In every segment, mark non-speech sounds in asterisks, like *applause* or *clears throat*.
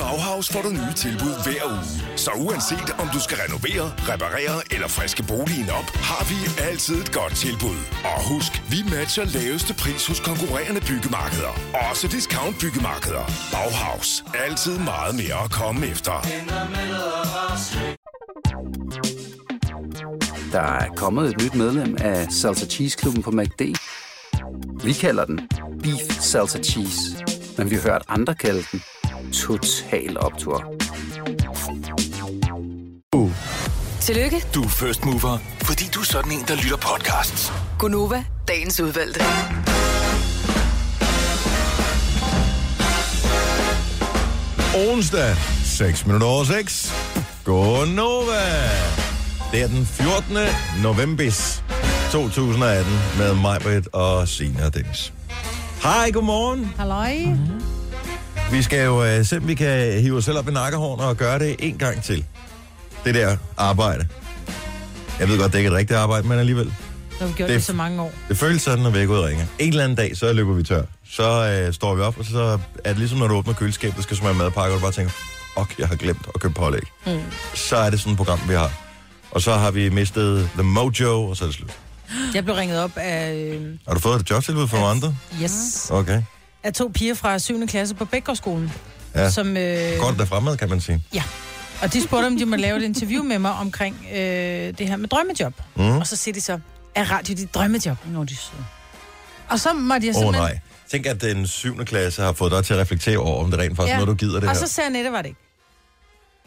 Bauhaus får du nye tilbud hver uge. Så uanset om du skal renovere, reparere eller friske boligen op, har vi altid et godt tilbud. Og husk, vi matcher laveste pris hos konkurrerende byggemarkeder. Også discount byggemarkeder. Bauhaus. Altid meget mere at komme efter. Der er kommet et nyt medlem af Salsa Cheese Klubben på MACD. Vi kalder den Beef Salsa Cheese, men vi har hørt andre kalde den Total Optor. Tillykke, Du er first mover, fordi du er sådan en, der lytter podcasts. Gunova, dagens udvalgte. Onsdag, 6 minutter over 6. Godnova. Det er den 14. november 2018 med mig, og Sina og Dennis. Hej, godmorgen. Halløj. Vi skal jo uh, se, om vi kan hive os selv op i nakkehårene og gøre det en gang til. Det der arbejde. Jeg ved godt, det er ikke et rigtigt arbejde, men alligevel. Har vi gjort Det- det, så mange år. Det føles sådan, når og ringer. En eller anden dag, så løber vi tør. Så øh, står vi op, og så er det ligesom, når du åbner køleskabet, der skal smage madpakke, og du bare tænker, ok, jeg har glemt at købe pålæg. Mm. Så er det sådan et program, vi har. Og så har vi mistet The Mojo, og så er det slut. Jeg blev ringet op af, øh, Har du fået et jobtilbud fra nogle andre? yes, Okay. Af to piger fra 7. klasse på Bækgårdsskolen. Ja. Som, øh, Godt der fremad, kan man sige. Ja. Og de spurgte, om de må lave et interview med mig omkring øh, det her med drømmejob. Mm. Og så siger de så, er radio dit drømmejob? Nå, de så. Og så måtte jeg Åh oh, simpelthen... nej. Tænk, at den 7. klasse har fået dig til at reflektere over, om det rent faktisk ja. Noget, du gider det og her. så sagde jeg, det var det ikke.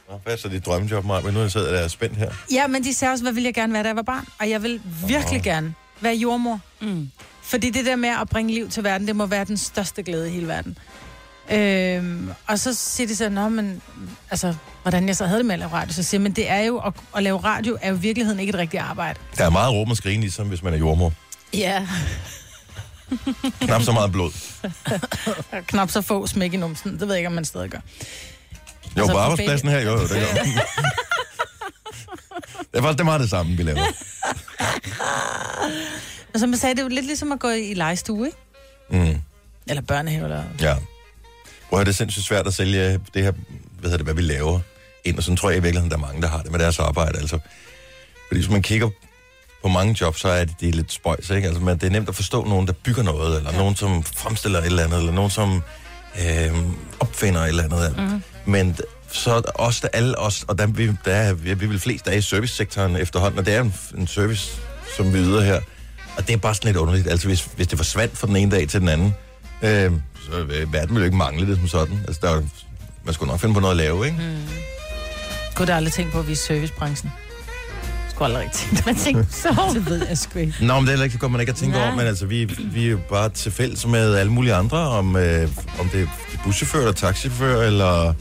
Nå, Hvad er så dit drømmejob, Maja? Men nu sidder jeg der spændt her. Ja, men de sagde også, hvad ville jeg gerne være, da jeg var barn? Og jeg vil virkelig Åh. gerne være jordmor. Mm. Fordi det der med at bringe liv til verden, det må være den største glæde i hele verden. Øhm, og så siger de så, Nå, men, altså, hvordan jeg så havde det med at lave radio, så siger men det er jo, at, at lave radio er jo i virkeligheden ikke et rigtigt arbejde. Der er meget råb og skrigen, ligesom hvis man er jordmor. Ja. Knap så meget blod. *laughs* Knap så få smæk i numsen, det ved jeg ikke, om man stadig gør. Jo, Altså, på arbejdspladsen her, jo, jo, det gør. Det er faktisk det meget det samme, vi laver. *laughs* Og som jeg sagde, det er jo lidt ligesom at gå i legestue, ikke? Mm. Eller børnehave, eller... Ja. At høre, det er sindssygt svært at sælge det her, hvad hedder det, hvad vi laver ind, og sådan tror jeg i virkeligheden, der er mange, der har det med deres arbejde, altså. Fordi hvis man kigger på mange jobs, så er det, det er lidt spøjs, ikke? Altså, men det er nemt at forstå nogen, der bygger noget, eller ja. nogen, som fremstiller et eller andet, eller nogen, som øh, opfinder et eller andet. Mm. Men så er os, der alle os, og der, vi, der er, vi er vi er vel flest, der er i servicesektoren efterhånden, og det er en, en service, som vi yder her. Og det er bare sådan lidt underligt. Altså, hvis, hvis det forsvandt fra den ene dag til den anden, øh, så øh, verden ville jo ikke mangle det som sådan. Altså, der, er man skulle nok finde på noget at lave, ikke? Mm. Kunne da aldrig tænke på, at vi er i servicebranchen. Skulle aldrig rigtig tænke *laughs* Man tænkte så. det ved jeg sgu ikke. Nå, men det er heller ikke så godt, man ikke har tænkt Nej. over, men altså, vi, vi er jo bare til fælles med alle mulige andre, om, øh, om det er buschauffør eller taxichauffør, eller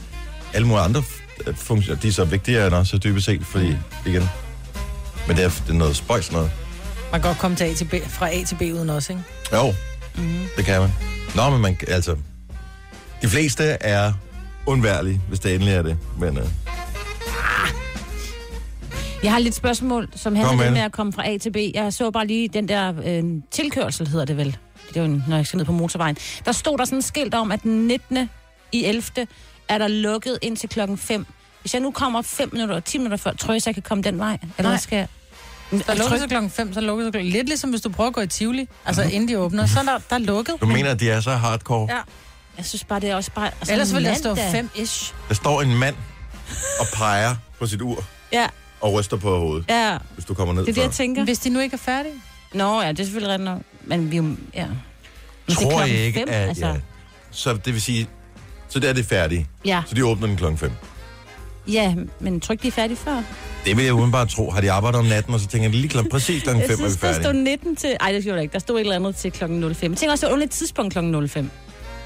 alle mulige andre øh, funktioner. De er så vigtigere end os, så dybest set, fordi, igen, men det er, det er noget spøjs noget. Man kan godt komme til A til B, fra A til B uden os, ikke? Jo, mm. det kan man. Nå, men man, altså, de fleste er undværlige, hvis det endelig er det, men øh, Jeg har lidt spørgsmål, som handler med med at komme fra A til B. Jeg så bare lige den der øh, tilkørsel, hedder det vel. Det er jo, når jeg skal ned på motorvejen. Der stod der sådan et skilt om, at den 19. i 11. er der lukket ind til klokken 5. Hvis jeg nu kommer 5 minutter og 10 minutter før, tror jeg, så jeg kan komme den vej? Eller Nej. skal jeg? Der lukker så klokken 5, så lukker så klokken... Lidt ligesom hvis du prøver at gå i Tivoli, altså inden de åbner, så er der, der er lukket. du mener, at de er så hardcore? Ja. Jeg synes bare, det er også bare... Altså, Ellers vil der stå mandag. 5-ish. Der står en mand og peger på sit ur Ja, og ryster på hovedet, ja. hvis du kommer ned Det er det, før. jeg tænker. Hvis de nu ikke er færdige. Nå ja, det er selvfølgelig rigtigt nok. men vi jo... Ja. Men Tror jeg klokken ikke, fem, at... altså. Ja. Så det vil sige... Så der er det færdigt. Ja. Så de åbner den klokken 5. ja, men tror ikke, de er færdige før? Det vil jeg udenbart tro. Har de arbejdet om natten, og så tænker jeg lige klokken, præcis klokken 5 Jeg er vi synes, der stod færdige. 19 til... Ej, det gjorde der ikke. Der stod et eller andet til klokken 05. Jeg tænker også, det var et tidspunkt klokken 05.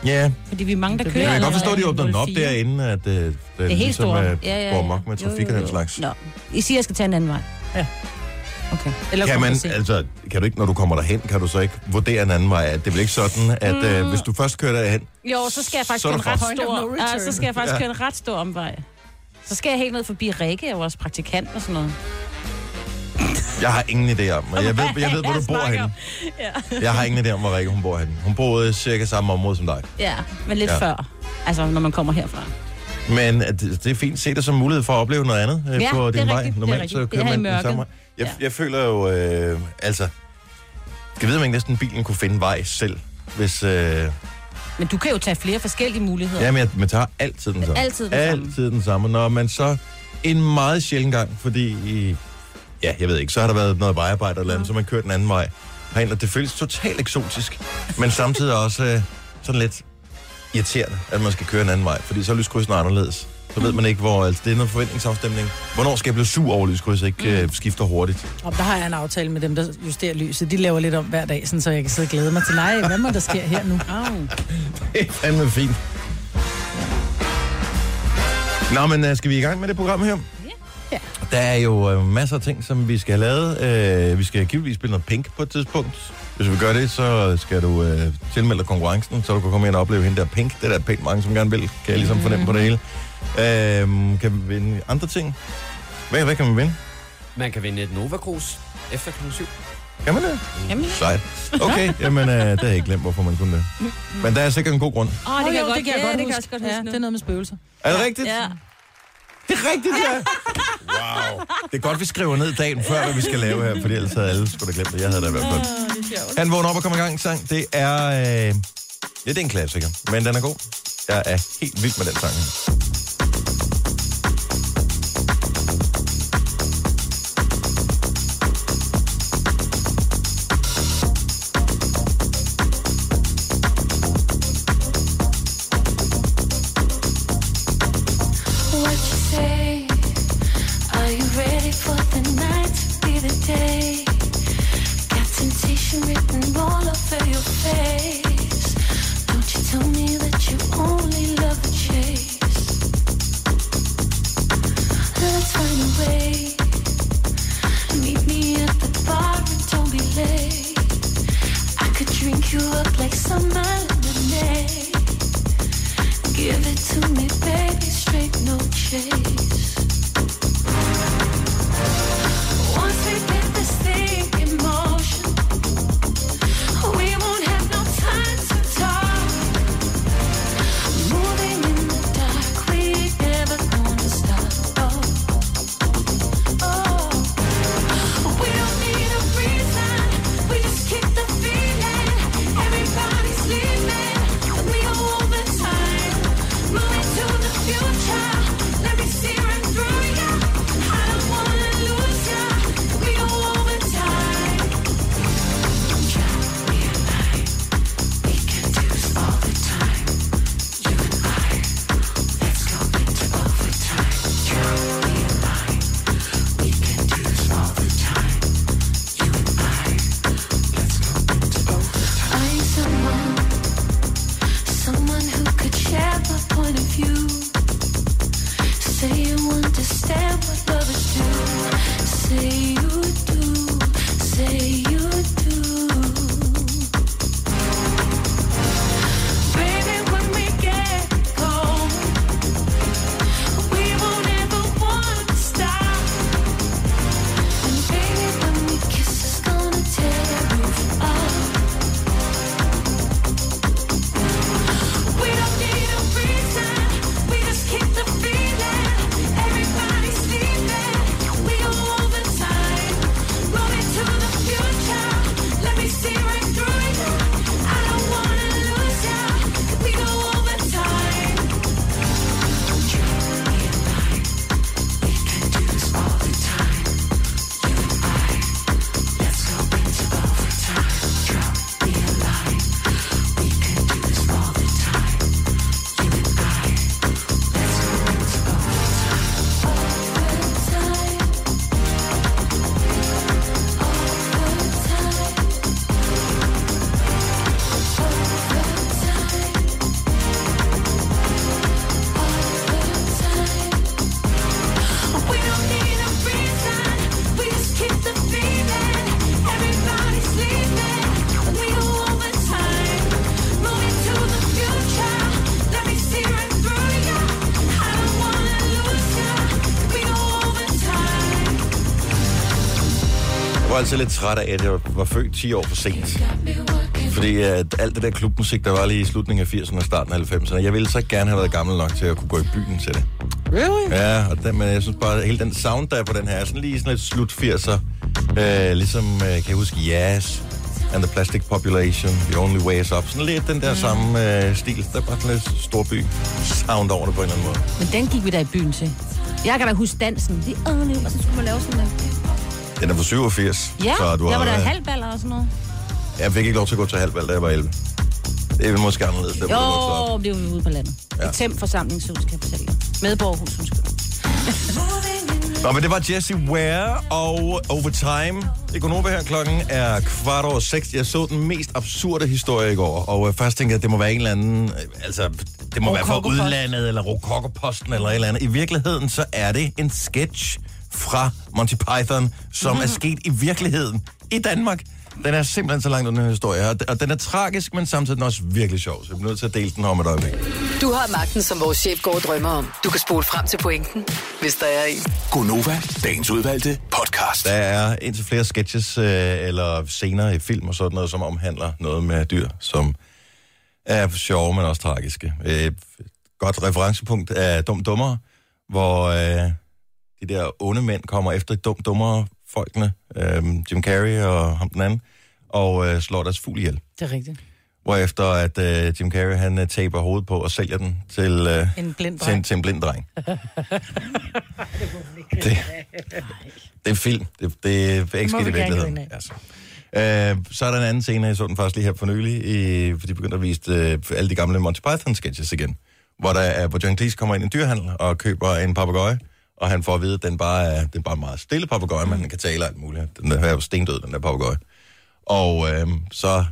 Ja, Fordi vi er mange, der jeg kører kan godt forstå, at de åbner den op 04. derinde, at øh, den Det er helt ligesom, stort. øh, Ja, ja, går ja. mok med Jo, trafik og jo, den jo. slags. Nå, I siger, jeg skal tage en anden vej. Ja. Okay. Eller Kan man, altså, kan du ikke, når du kommer derhen, kan du så ikke vurdere en anden vej? At det er vel ikke sådan, at øh, hvis du først kører derhen, Jo, så skal jeg faktisk Så køre en ret stor... så skal jeg faktisk Ja. køre en ret stor omvej. Så skal jeg helt ned forbi Rikke, jeg er også praktikant og sådan noget. jeg har ingen idé om, og jeg ved, jeg ved hvor du Jeg bor henne. Ja. Jeg har ingen idé om, hvor Rikke hun bor henne. Hun boede cirka samme område som dig. ja, men lidt Ja. før. Altså, når man kommer herfra. Men at det, det er fint. Se det som mulighed for at opleve noget andet øh, Ja, på det din vej. rigtigt, Normalt så kører er man den samme vej. Jeg, Ja. jeg føler jo, øh, altså... Skal vide, om ikke næsten bilen kunne finde vej selv, hvis... Øh, Men du kan jo tage flere forskellige muligheder. Jamen, jeg, man tager altid den samme. Altid den samme. Altid den samme. Når man så en meget sjælden gang, fordi i, ja, jeg ved ikke, så har der været noget vejarbejde eller andet, så man kørt den anden vej herind, og det føles totalt eksotisk, men samtidig også øh, sådan lidt irriterende, at man skal køre en anden vej, fordi så er lyskrydsen anderledes. Så ved man ikke, hvor altså, det er noget forventningsafstemning. Hvornår skal jeg blive sur over lyskrydset, ikke øh, skifter hurtigt? Og der har jeg en aftale med dem, der justerer lyset. De laver lidt om hver dag, sådan, så jeg kan sidde og glæde mig til, nej, hvad må der sker her nu? Au. Det er fandme fint. Nå, men uh, skal vi i gang med det program her? Ja. Der er jo øh, masser af ting, som vi skal have lavet. Øh, vi skal givetvis spille noget pink på et tidspunkt. Hvis vi gør det, så skal du øh, tilmelde dig konkurrencen, så du kan komme ind og opleve hende der pink. Det er der pænt mange, som gerne vil, kan jeg ligesom fornemme på det hele. Øh, kan vi vinde andre ting? Hvad, hvad kan man vinde? Man kan vinde et Nova Cruz efter kl. 7. Kan man det? Jamen, Sejt. Okay, jamen øh, det har jeg ikke glemt, hvorfor man kunne det. Men der er sikkert en god grund. Åh, oh, det, kan jeg jo, godt, det kan jeg ja, godt det kan jeg også godt ja, huske det er noget med spøgelser. Er det rigtigt? Ja. Det er rigtigt, ja. Wow. Det er godt, vi skriver ned dagen før, hvad vi skal lave her, fordi ellers havde alle skulle da glemt det. Jeg havde det i hvert fald. Han vågner op og kommer i gang sang. Det er... Øh, ja, det er en klassiker, men den er god. Jeg er helt vild med den sang. Altid lidt træt af, at jeg var født 10 år for sent. Fordi at alt det der klubmusik, der var lige i slutningen af 80'erne og starten af 90'erne, jeg ville så gerne have været gammel nok til at kunne gå i byen til det. Really? Ja, og den, men jeg synes bare, at hele den sound, der er på den her, er sådan lige sådan lidt slut 80'er. Øh, ligesom, øh, kan jeg huske, Yes and the Plastic Population, The Only Way is Up. Sådan lidt den der mm. samme øh, stil. Der er bare sådan lidt storby sound over det på en eller anden måde. Men den gik vi da i byen til. Jeg kan da huske dansen. The only, og så skulle man lave sådan der. Den er fra 87. Ja, så du der har, var der øh, halvballer og sådan noget. Jeg fik ikke lov til at gå til halvvalg, da jeg var 11. Det er vel måske anderledes, der jeg. Jo, det var vi ude på landet. Ja. Et temp forsamlingshus, kan jeg fortælle jer. Medborgerhus, undskyld. *laughs* Nå, men det var Jesse Ware og Overtime. Ekonova her klokken er kvart over seks. Jeg så den mest absurde historie i går, og øh, først tænkte jeg, at det må være en eller anden... øh, Altså, det må være fra udlandet, eller Rokokoposten, eller et eller andet. I virkeligheden, så er det en sketch fra Monty Python, som er sket i virkeligheden i Danmark. Den er simpelthen så langt under den her historie, og og den er tragisk, men samtidig også virkelig sjov, så jeg bliver nødt til at dele den om et øjeblik. Du har magten, som vores chef går og drømmer om. Du kan spole frem til pointen, hvis der er en. Gonova, dagens udvalgte podcast. Der er indtil flere sketches øh, eller scener i film og sådan noget, som omhandler noget med dyr, som er sjove, men også tragiske. Et godt referencepunkt er Dum Dummer, hvor øh, de der onde mænd kommer efter Dum Dummer folkene, øh, Jim Carrey og ham den anden, og øh, slår deres fugl ihjel. Det er rigtigt. Hvorefter at øh, Jim Carrey han øh, taber hovedet på og sælger den til, øh, En blind til, en, dreng. til en blind dreng. *laughs* det, det er film. Det, det er ikke sket i virkeligheden. Altså. Øh, så er der en anden scene, jeg så den faktisk lige her for nylig, i, for de begyndte at vise øh, alle de gamle Monty Python sketches igen. Hvor, der er, hvor John Cleese kommer ind i en dyrhandel og køber en papegøje, og han får at vide, at den bare er, den bare er meget stille papegøje, men den kan tale alt muligt. Den er jo stendød, den der papegøje. Og øh, så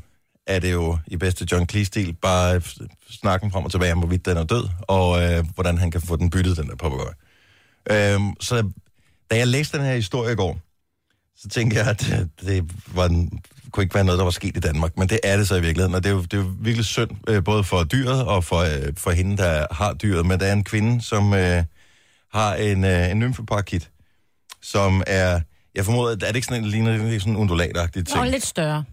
er det jo i bedste John Cleese-stil bare snakken frem og tilbage om, hvorvidt den er død, og øh, hvordan han kan få den byttet, den der papegøje. Øh, så da jeg læste den her historie i går, så tænkte jeg, at det, det var en, kunne ikke være noget, der var sket i Danmark, men det er det så i virkeligheden, og det er jo, det er jo virkelig synd, øh, både for dyret og for, øh, for hende, der har dyret, men der er en kvinde, som øh, har en, øh, en nymfeparakit, som er, jeg formoder, at er det ikke sådan en, ligner det ikke sådan en undulatagtig ting? Og lidt større.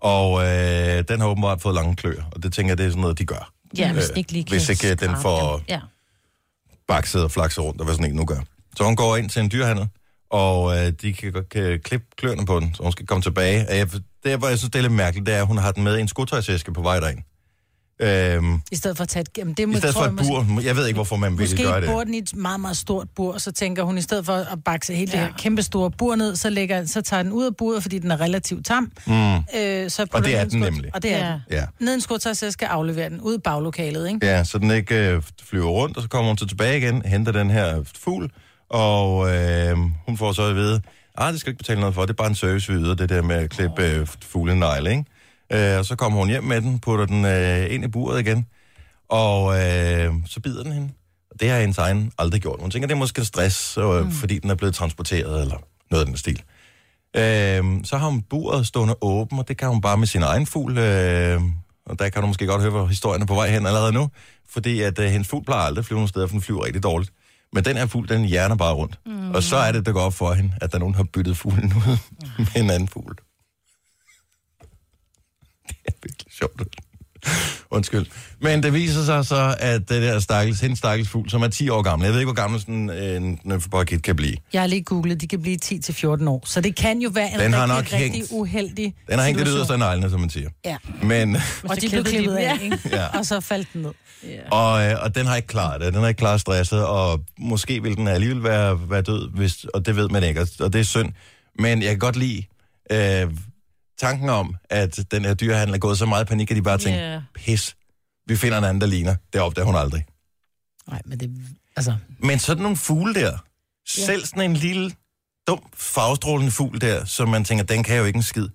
Og øh, den har åbenbart fået lange kløer, og det tænker jeg, det er sådan noget, de gør. Ja, hvis den ikke lige Hvis ikke øh, den får. Ja. bakset og flakset rundt, og hvad sådan en nu gør. Så hun går ind til en dyrhandel, og øh, de kan, kan klippe kløerne på den, så hun skal komme tilbage. Jeg, det, hvor jeg synes, det er lidt mærkeligt, det er, at hun har den med i en skotøjsæske på vej derind. Øhm, I stedet for at tage et... Jamen, det må, I stedet tror for jeg et bur. Jeg ved ikke, hvorfor man vil Måske gøre det. bor den i et meget, meget stort bur, så tænker hun, i stedet for at bakse hele ja. det her kæmpe store bur ned, så, lægger, så tager den ud af buret, fordi den er relativt tam. Mm. Øh, så Og det er den nemlig. Og det er Ja. den. Ja. Ned i en skotøj, så skal aflevere den ud i baglokalet, ikke? Ja, så den ikke øh, flyver rundt, og så kommer hun så tilbage igen, henter den her fugl, og øh, hun får så at vide, ah, det skal ikke betale noget for, det er bare en service, vi yder, det der med at klippe øh, fuglenegle, ikke? Øh, og så kommer hun hjem med den, putter den øh, ind i buret igen, og øh, så bider den hende. Og Det har hendes egen aldrig gjort. Hun tænker, det er måske stress, øh, mm. fordi den er blevet transporteret, eller noget af den stil. Øh, så har hun buret stående åben, og det kan hun bare med sin egen fugl. Øh, og der kan du måske godt høre, hvor historien er på vej hen allerede nu. Fordi at øh, hendes fugl plejer aldrig at flyve nogen steder, for den flyver rigtig dårligt. Men den her fugl, den hjerner bare rundt. Mm. Og så er det, der går op for hende, at der er nogen, der har byttet fuglen ud *laughs* med en anden fugl. Det er virkelig sjovt. Undskyld. Men det viser sig så, at det der stakkels, hendes stakkels fugl, som er 10 år gammel, jeg ved ikke, hvor gammel sådan en nymfeparakit kan blive. Jeg har lige googlet, de kan blive 10-14 år. Så det kan jo være en Den har rigtig, nok rigtig hængt- uheldig Den har hængt lidt yderst af neglene, som man siger. Ja. Men, Og de blev klippet af, ikke? Ja. Og så faldt den ned. og, øh, og den har ikke klaret det. Den har ikke klaret stresset, og måske vil den alligevel være, være død, hvis, og det ved man ikke, og- og det er synd. Men jeg kan godt lide øh, tanken om, at den her dyrehandel er gået så meget i panik, at de bare tænker, Ja. pis, vi finder en anden, der ligner. Det opdager hun aldrig. Nej, men det... Altså... Men sådan nogle fugle der, selv sådan en lille, dum, farvestrålende fugl der, som man tænker, den kan jo ikke en skid.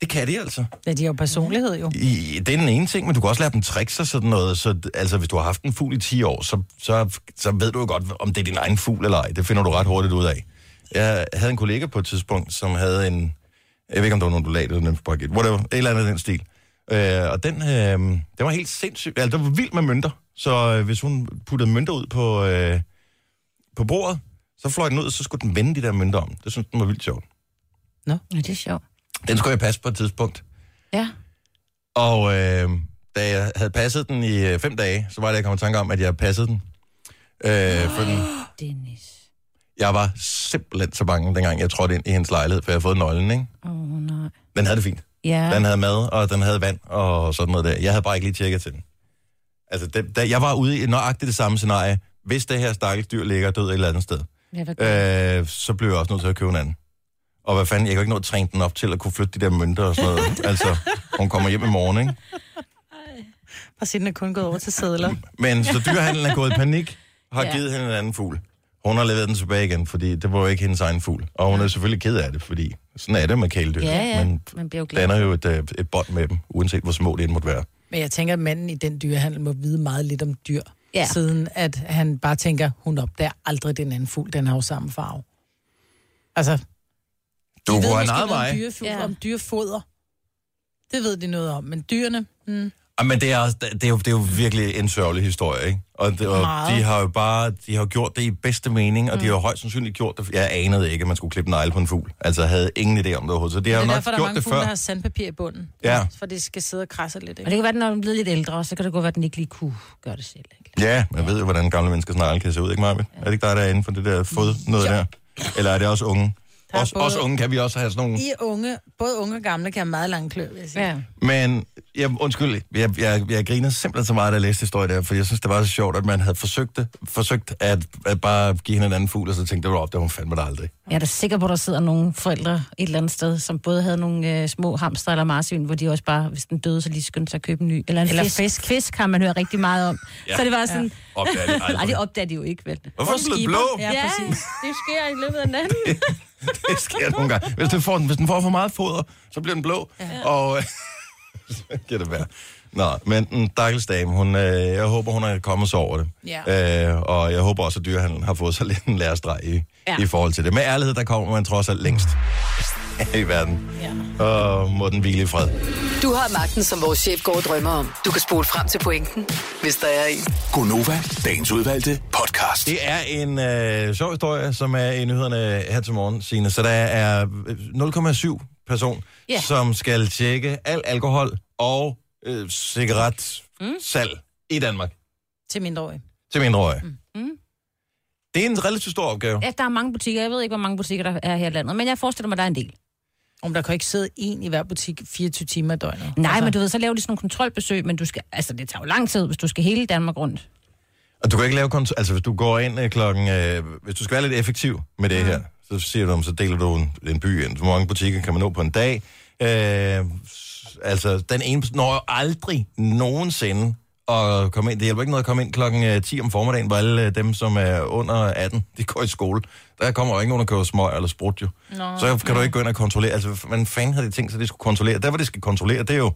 Det kan de altså. Ja, de har jo personlighed jo. I, det er den ene ting, men du kan også lære dem tricks og sådan noget. Så, altså, hvis du har haft en fugl i 10 år, så, så, så ved du jo godt, om det er din egen fugl eller ej. Det finder du ret hurtigt ud af. Jeg havde en kollega på et tidspunkt, som havde en... Jeg ved ikke, om det var en undulat eller en nymfeparakit. Whatever. Et eller andet af den stil. Øh, og den, øh, den var helt sindssygt. Altså, det var vildt med mønter. Så øh, hvis hun puttede mønter ud på, øh, på bordet, så fløj den ud, og så skulle den vende de der mønter om. Det synes den var vildt sjovt. Nå. Ja, det er sjovt. Den skulle jeg passe på et tidspunkt. Ja. Og øh, da jeg havde passet den i øh, fem dage, så var det, jeg kom i tanke om, at jeg passede den. Øh, for den, Dennis. Jeg var simpelthen så bange, dengang jeg trådte ind i hendes lejlighed, for jeg havde fået nøglen, ikke? Åh, oh, nej. Den havde det fint. Ja. Den havde mad, og den havde vand, og sådan noget der. Jeg havde bare ikke lige tjekket til den. Altså, det, da, jeg var ude i nøjagtigt det samme scenarie. Hvis det her stakkels dyr ligger død et eller andet sted, Ja, øh, så blev jeg også nødt til at købe en anden. Og hvad fanden, jeg kan ikke nå at træne den op til at kunne flytte de der mønter og sådan noget. *laughs* altså, hun kommer hjem i morgen, ikke? Bare sige, den er kun gået over til sædler. Men så dyrehandlen er gået i panik, har ja. givet hende en anden fugl. Hun har leveret den tilbage igen, fordi det var jo ikke hendes egen fugl. Og hun er selvfølgelig ked af det, fordi sådan er det med kæledyr. Ja, ja. Men Man bliver jo glad. danner jo et, øh, et bånd med dem, uanset hvor små det end måtte være. Men jeg tænker, at manden i den dyrehandel må vide meget lidt om dyr. Ja. Siden at han bare tænker, hun opdager aldrig den anden fugl, den har jo samme farve. Altså, Du de ved måske noget om, dyrefugl, ja. om dyrefoder. Det ved de noget om, men dyrene... Mm. Ja, men det er, det, er jo, det er jo virkelig en sørgelig historie, ikke? Og, det, og Meget. de har jo bare de har gjort det i bedste mening, og mm. de har jo højst sandsynligt gjort det. Jeg anede ikke, at man skulle klippe negle på en fugl. Altså, jeg havde ingen idé om det overhovedet. Så de har det jo er nok derfor, der er gjort mange det fugle, før. der har sandpapir i bunden. Ja. For det skal sidde og krasse lidt. Og det Ikke? kan være, at når den er blevet lidt ældre, så kan det godt være, at den ikke lige kunne gøre det selv. Ikke? Ja, man ved jo, hvordan gamle menneskers negle kan se ud, ikke Marvind? Er det ikke dig, der er inde for det der fod noget Jo. der? Eller er det også unge? Der er Også, både- også unge kan vi også have sådan nogle... I unge, både unge og gamle kan have meget lange klø, vil jeg sige. Ja. Men jeg, undskyld, jeg, jeg, jeg griner simpelthen så meget, da jeg læste historien der, for jeg synes, det var så sjovt, at man havde forsøgt, det, forsøgt at, at bare give hende en anden fugl, og så tænkte jeg, op, det var hun fandme da aldrig. Jeg er da sikker på, at der sidder nogle forældre et eller andet sted, som både havde nogle øh, små hamster eller marsvin, hvor de også bare, hvis den døde, så lige skyndte sig at købe en ny. Eller en Eller fisk. fisk. Fisk har man hørt rigtig meget om. Ja. Ja. Så det var sådan... Opdager de aldrig. Nej, det opdager de jo ikke, vel? Hvorfor er den blevet blå? Ja, Ja, præcis. det sker i løbet af natten. *laughs* Det sker nogle gange. Hvis den får, hvis den får for meget foder, så bliver den blå. Ja. Og så *laughs* kan det være. Nå, men den stakkels dame, hun, øh, jeg håber, hun er kommet sig over det. Ja. Øh, og jeg håber også, at dyrehandlen har fået sig lidt en lærestreg i. Ja. i forhold til det. Med ærlighed, der kommer man trods alt længst *laughs* i verden. Ja. Og må den hvile i fred. Du har magten, som vores chef går og drømmer om. Du kan spole frem til pointen, hvis der er en. Gonova, dagens udvalgte podcast. Det er en øh, sjov historie, som er i nyhederne her til morgen, Signe. Så der er øh, 0,7 person, Ja. som skal tjekke al alkohol og øh, cigaretsalg mm. i Danmark Til mindreårige. til mindreårige. Mm. Mm. Det er en relativt stor opgave. Ja, der er mange butikker. Jeg ved ikke, hvor mange butikker der er her i landet, men jeg forestiller mig, der er en del. Om der kan ikke sidde en i hver butik 24 timer i døgnet. Nej, altså... men du ved, så laver de sådan nogle kontrolbesøg, men du skal, altså, det tager jo lang tid, hvis du skal hele Danmark rundt. Og du kan ikke lave kont- altså hvis du går ind øh, klokken, øh, hvis du skal være lidt effektiv med det her, så siger du, så deler du en, en by ind. Hvor mange butikker kan man nå på en dag? Øh, altså, den ene når jo aldrig nogensinde at komme ind. Det hjælper ikke noget at komme ind klokken øh, 10 om formiddagen, hvor alle øh, dem, som er under 18, de går i skole. Der kommer jo ikke nogen, der køber smøg eller sprut jo. Nå, så kan du ikke gå ind og kontrollere. Altså, hvad fanden har de tænkt sig, de skulle kontrollere? Der, hvor de skal kontrollere, det er jo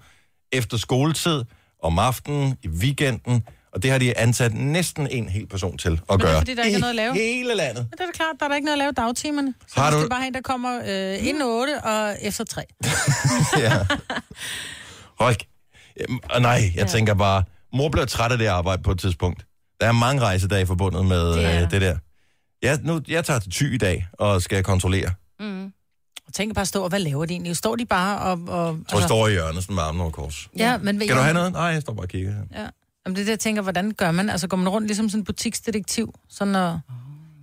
efter skoletid, om aftenen, i weekenden, og det har de ansat næsten en hel person til at Men det er gøre. fordi, der ikke er noget at lave. hele landet. Ja, det er da klart, der er der ikke noget at lave dagtimerne. Så Har du- er bare en, der kommer øh, inden 8 og efter 3. *laughs* ja. Hold. Jamen, nej, jeg ja. tænker bare, mor bliver træt af det arbejde på et tidspunkt. Der er mange rejsedage forbundet med Det det, der. øh, det der. Jeg, nu, jeg tager til Thy i dag og skal kontrollere. Mm. Og tænker bare stå, og hvad laver de egentlig? Står de bare og... og Jeg tror, jeg står i hjørnet sådan med armen over kors. Ja, men Skal du jeg- have noget? Nej, jeg står bare og kigger. Ja. Jamen, det er det, jeg tænker, hvordan gør man? Altså, går man rundt ligesom sådan en butiksdetektiv? Sådan når...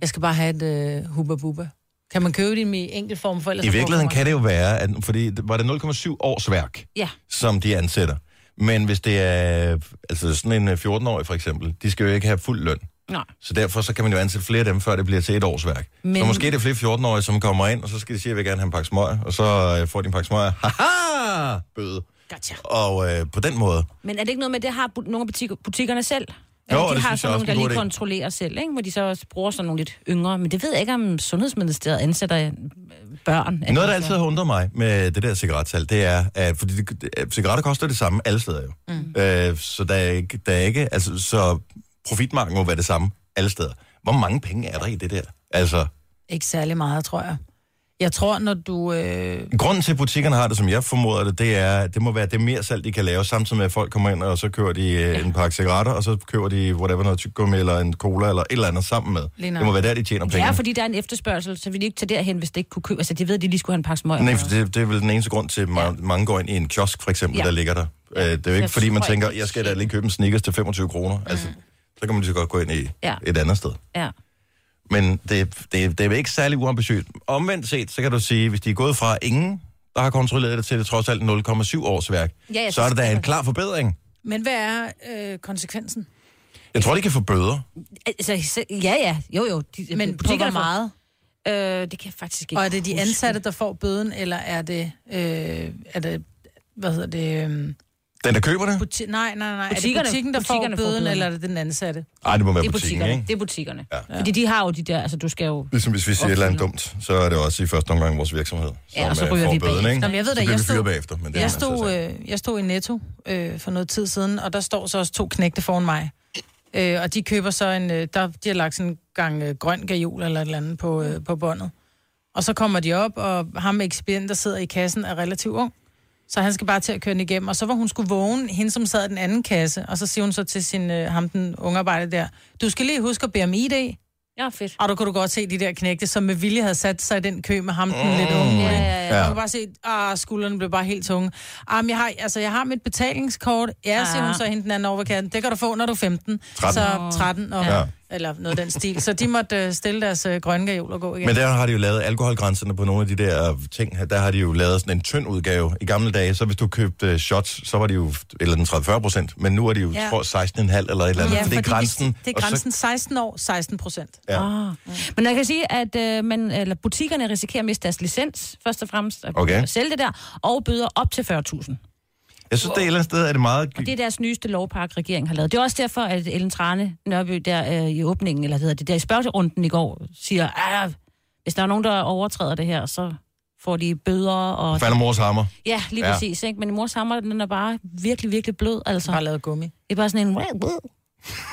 Jeg skal bare have et øh, hubba bubba. Kan man købe dem i enkelt form for ellers I virkeligheden kan det jo være, at, fordi det- var det 0,7 års værk, Ja. som de ansætter. Men hvis det er altså sådan en øh, 14-årig for eksempel, de skal jo ikke have fuld løn. Nej. Så derfor så kan man jo ansætte flere af dem, før det bliver til et års værk. Men... Så måske er det flere 14-årige, som kommer ind, og så skal de sige, at jeg vil gerne have en pakke smøger, og så øh, får de en pakke smøger. Haha! Bøde. Gotcha. Og øh, på den måde. Men er det ikke noget med, det har nogle af butik- butikkerne selv? Jo, Altså, det de har sådan nogle, er der lige kontrollerer selv, ikke? hvor de så også bruger sådan nogle lidt yngre. Men det ved jeg ikke, om Sundhedsministeriet ansætter øh, børn. Noget, der altid har undret mig med det der cigaretsalg, det er, at fordi det- cigaretter koster det samme alle steder jo. Mm. Øh, så der er, ikke, der er ikke, altså, så profitmarken må være det samme alle steder. Hvor mange penge er der i det der? Altså, Ikke særlig meget, tror jeg. Jeg tror, når du... Øh, Grunden til, at butikkerne har det, som jeg formoder det, det er, det må være det mere salg, de kan lave, samtidig med, at folk kommer ind, og så køber de øh, en pakke cigaretter, og så køber de whatever, noget tyggegummi eller en cola, eller et eller andet sammen med. Lige Det må være der, de tjener Det penge. er, fordi der er en efterspørgsel, så vil de ikke tage derhen, hvis det ikke kunne købe. Altså, de ved, at de lige skulle have en pakke smøger. Nej, for det, det er vel den eneste grund til, at ja. mange går ind i en kiosk, for eksempel, ja. Ja. der ligger der. Øh, Det er jo ikke, Jeg fordi man tænker, jeg skal da lige købe en Snickers til 25 kroner. Altså, så kan man lige så godt gå ind i Ja. et andet sted. Ja. Men det, det, det er ikke særlig uambitiøst. Omvendt set, så kan du sige, hvis de er gået fra ingen, der har kontrolleret det til det trods alt 0,7 års værk, Ja, så er det da en klar forbedring. men hvad er øh, konsekvensen? Jeg tror, de kan få bøder. Altså, så- ja, ja. Jo, jo. De, Men på butikkerne hvor får- meget? Øh, det kan jeg faktisk ikke Og er det de ansatte, der får bøden, eller er det... Øh, er det hvad hedder det... Øh, Den, der køber det? buti- nej, nej, nej. Er det Butikkerne- butikken, der får butikkerne får bøden, eller er det den ansatte? Ej, det må være det butikken, butikkerne. ikke? Det er butikkerne. Ja. Fordi de har jo de der, altså du skal jo... Ligesom hvis vi siger et eller andet dumt, så er det også i første omgang vores virksomhed, som Ja, og så øh, ryger får vi bøden, bagefter. ikke? Nå, men jeg ved da, jeg stod- bagefter. Men det Jeg stod, øh, jeg stod i Netto øh, for noget tid siden, og der står så også to knægte foran mig. Øh, og de køber så en... Øh, der, de har lagt sådan en gang øh, grøn gajol eller et eller andet på, øh, på båndet. Og så kommer de op, og ham med ekspedienten, der sidder i kassen, er relativt ung. Så han skal bare til at køre den igennem. Og så var hun skulle vågne, hende som sad i den anden kasse. Og så siger hun så til sin, øh, ham den unge arbejder der, du skal lige huske at bede om ID. Ja, fedt. Og du kunne du godt se de der knægte, som med vilje havde sat sig i den kø med ham, den Mm. lidt unge. Ja, ja, ja. Man kunne bare se, at skuldrene blev bare helt tunge. Ah, men jeg har, altså, jeg har mit betalingskort. Ja, siger hun Ah. så hende den anden over ved kassen. Det kan du få, når du er 15. 13. Så 13, og, Ja. Eller noget af den stil. Så de måtte uh, stille deres uh, grønne gajol og gå igen. Men der har de jo lavet alkoholgrænserne på nogle af de der ting. her. Der har de jo lavet sådan en tynd udgave. I gamle dage, så hvis du købte shots, så var de jo, eller den 30-40 procent, men nu er de jo, Ja. tror 16,5 eller et eller andet. Ja, for det er grænsen. Det er og så- grænsen 16 år, 16 procent. Ja. Ah. Men jeg kan sige, at øh, man, eller butikkerne risikerer at miste deres licens, først og fremmest, at Okay. sælge det der, og bøder op til 40.000. Jeg synes, det er et eller andet sted, er det meget... Og det er deres nyeste lovpakke, regeringen har lavet. Det er også derfor, at Ellen Trane Nørby der øh, i åbningen, eller hedder det der i spørgerunden i går, siger, at hvis der er nogen, der overtræder det her, så får de bøder. Og... Falder mors hammer. Ja, lige Ja. præcis. Ikke? Men mors hammer, den er bare virkelig, virkelig blød. Altså. Bare lavet gummi. Det er bare sådan en...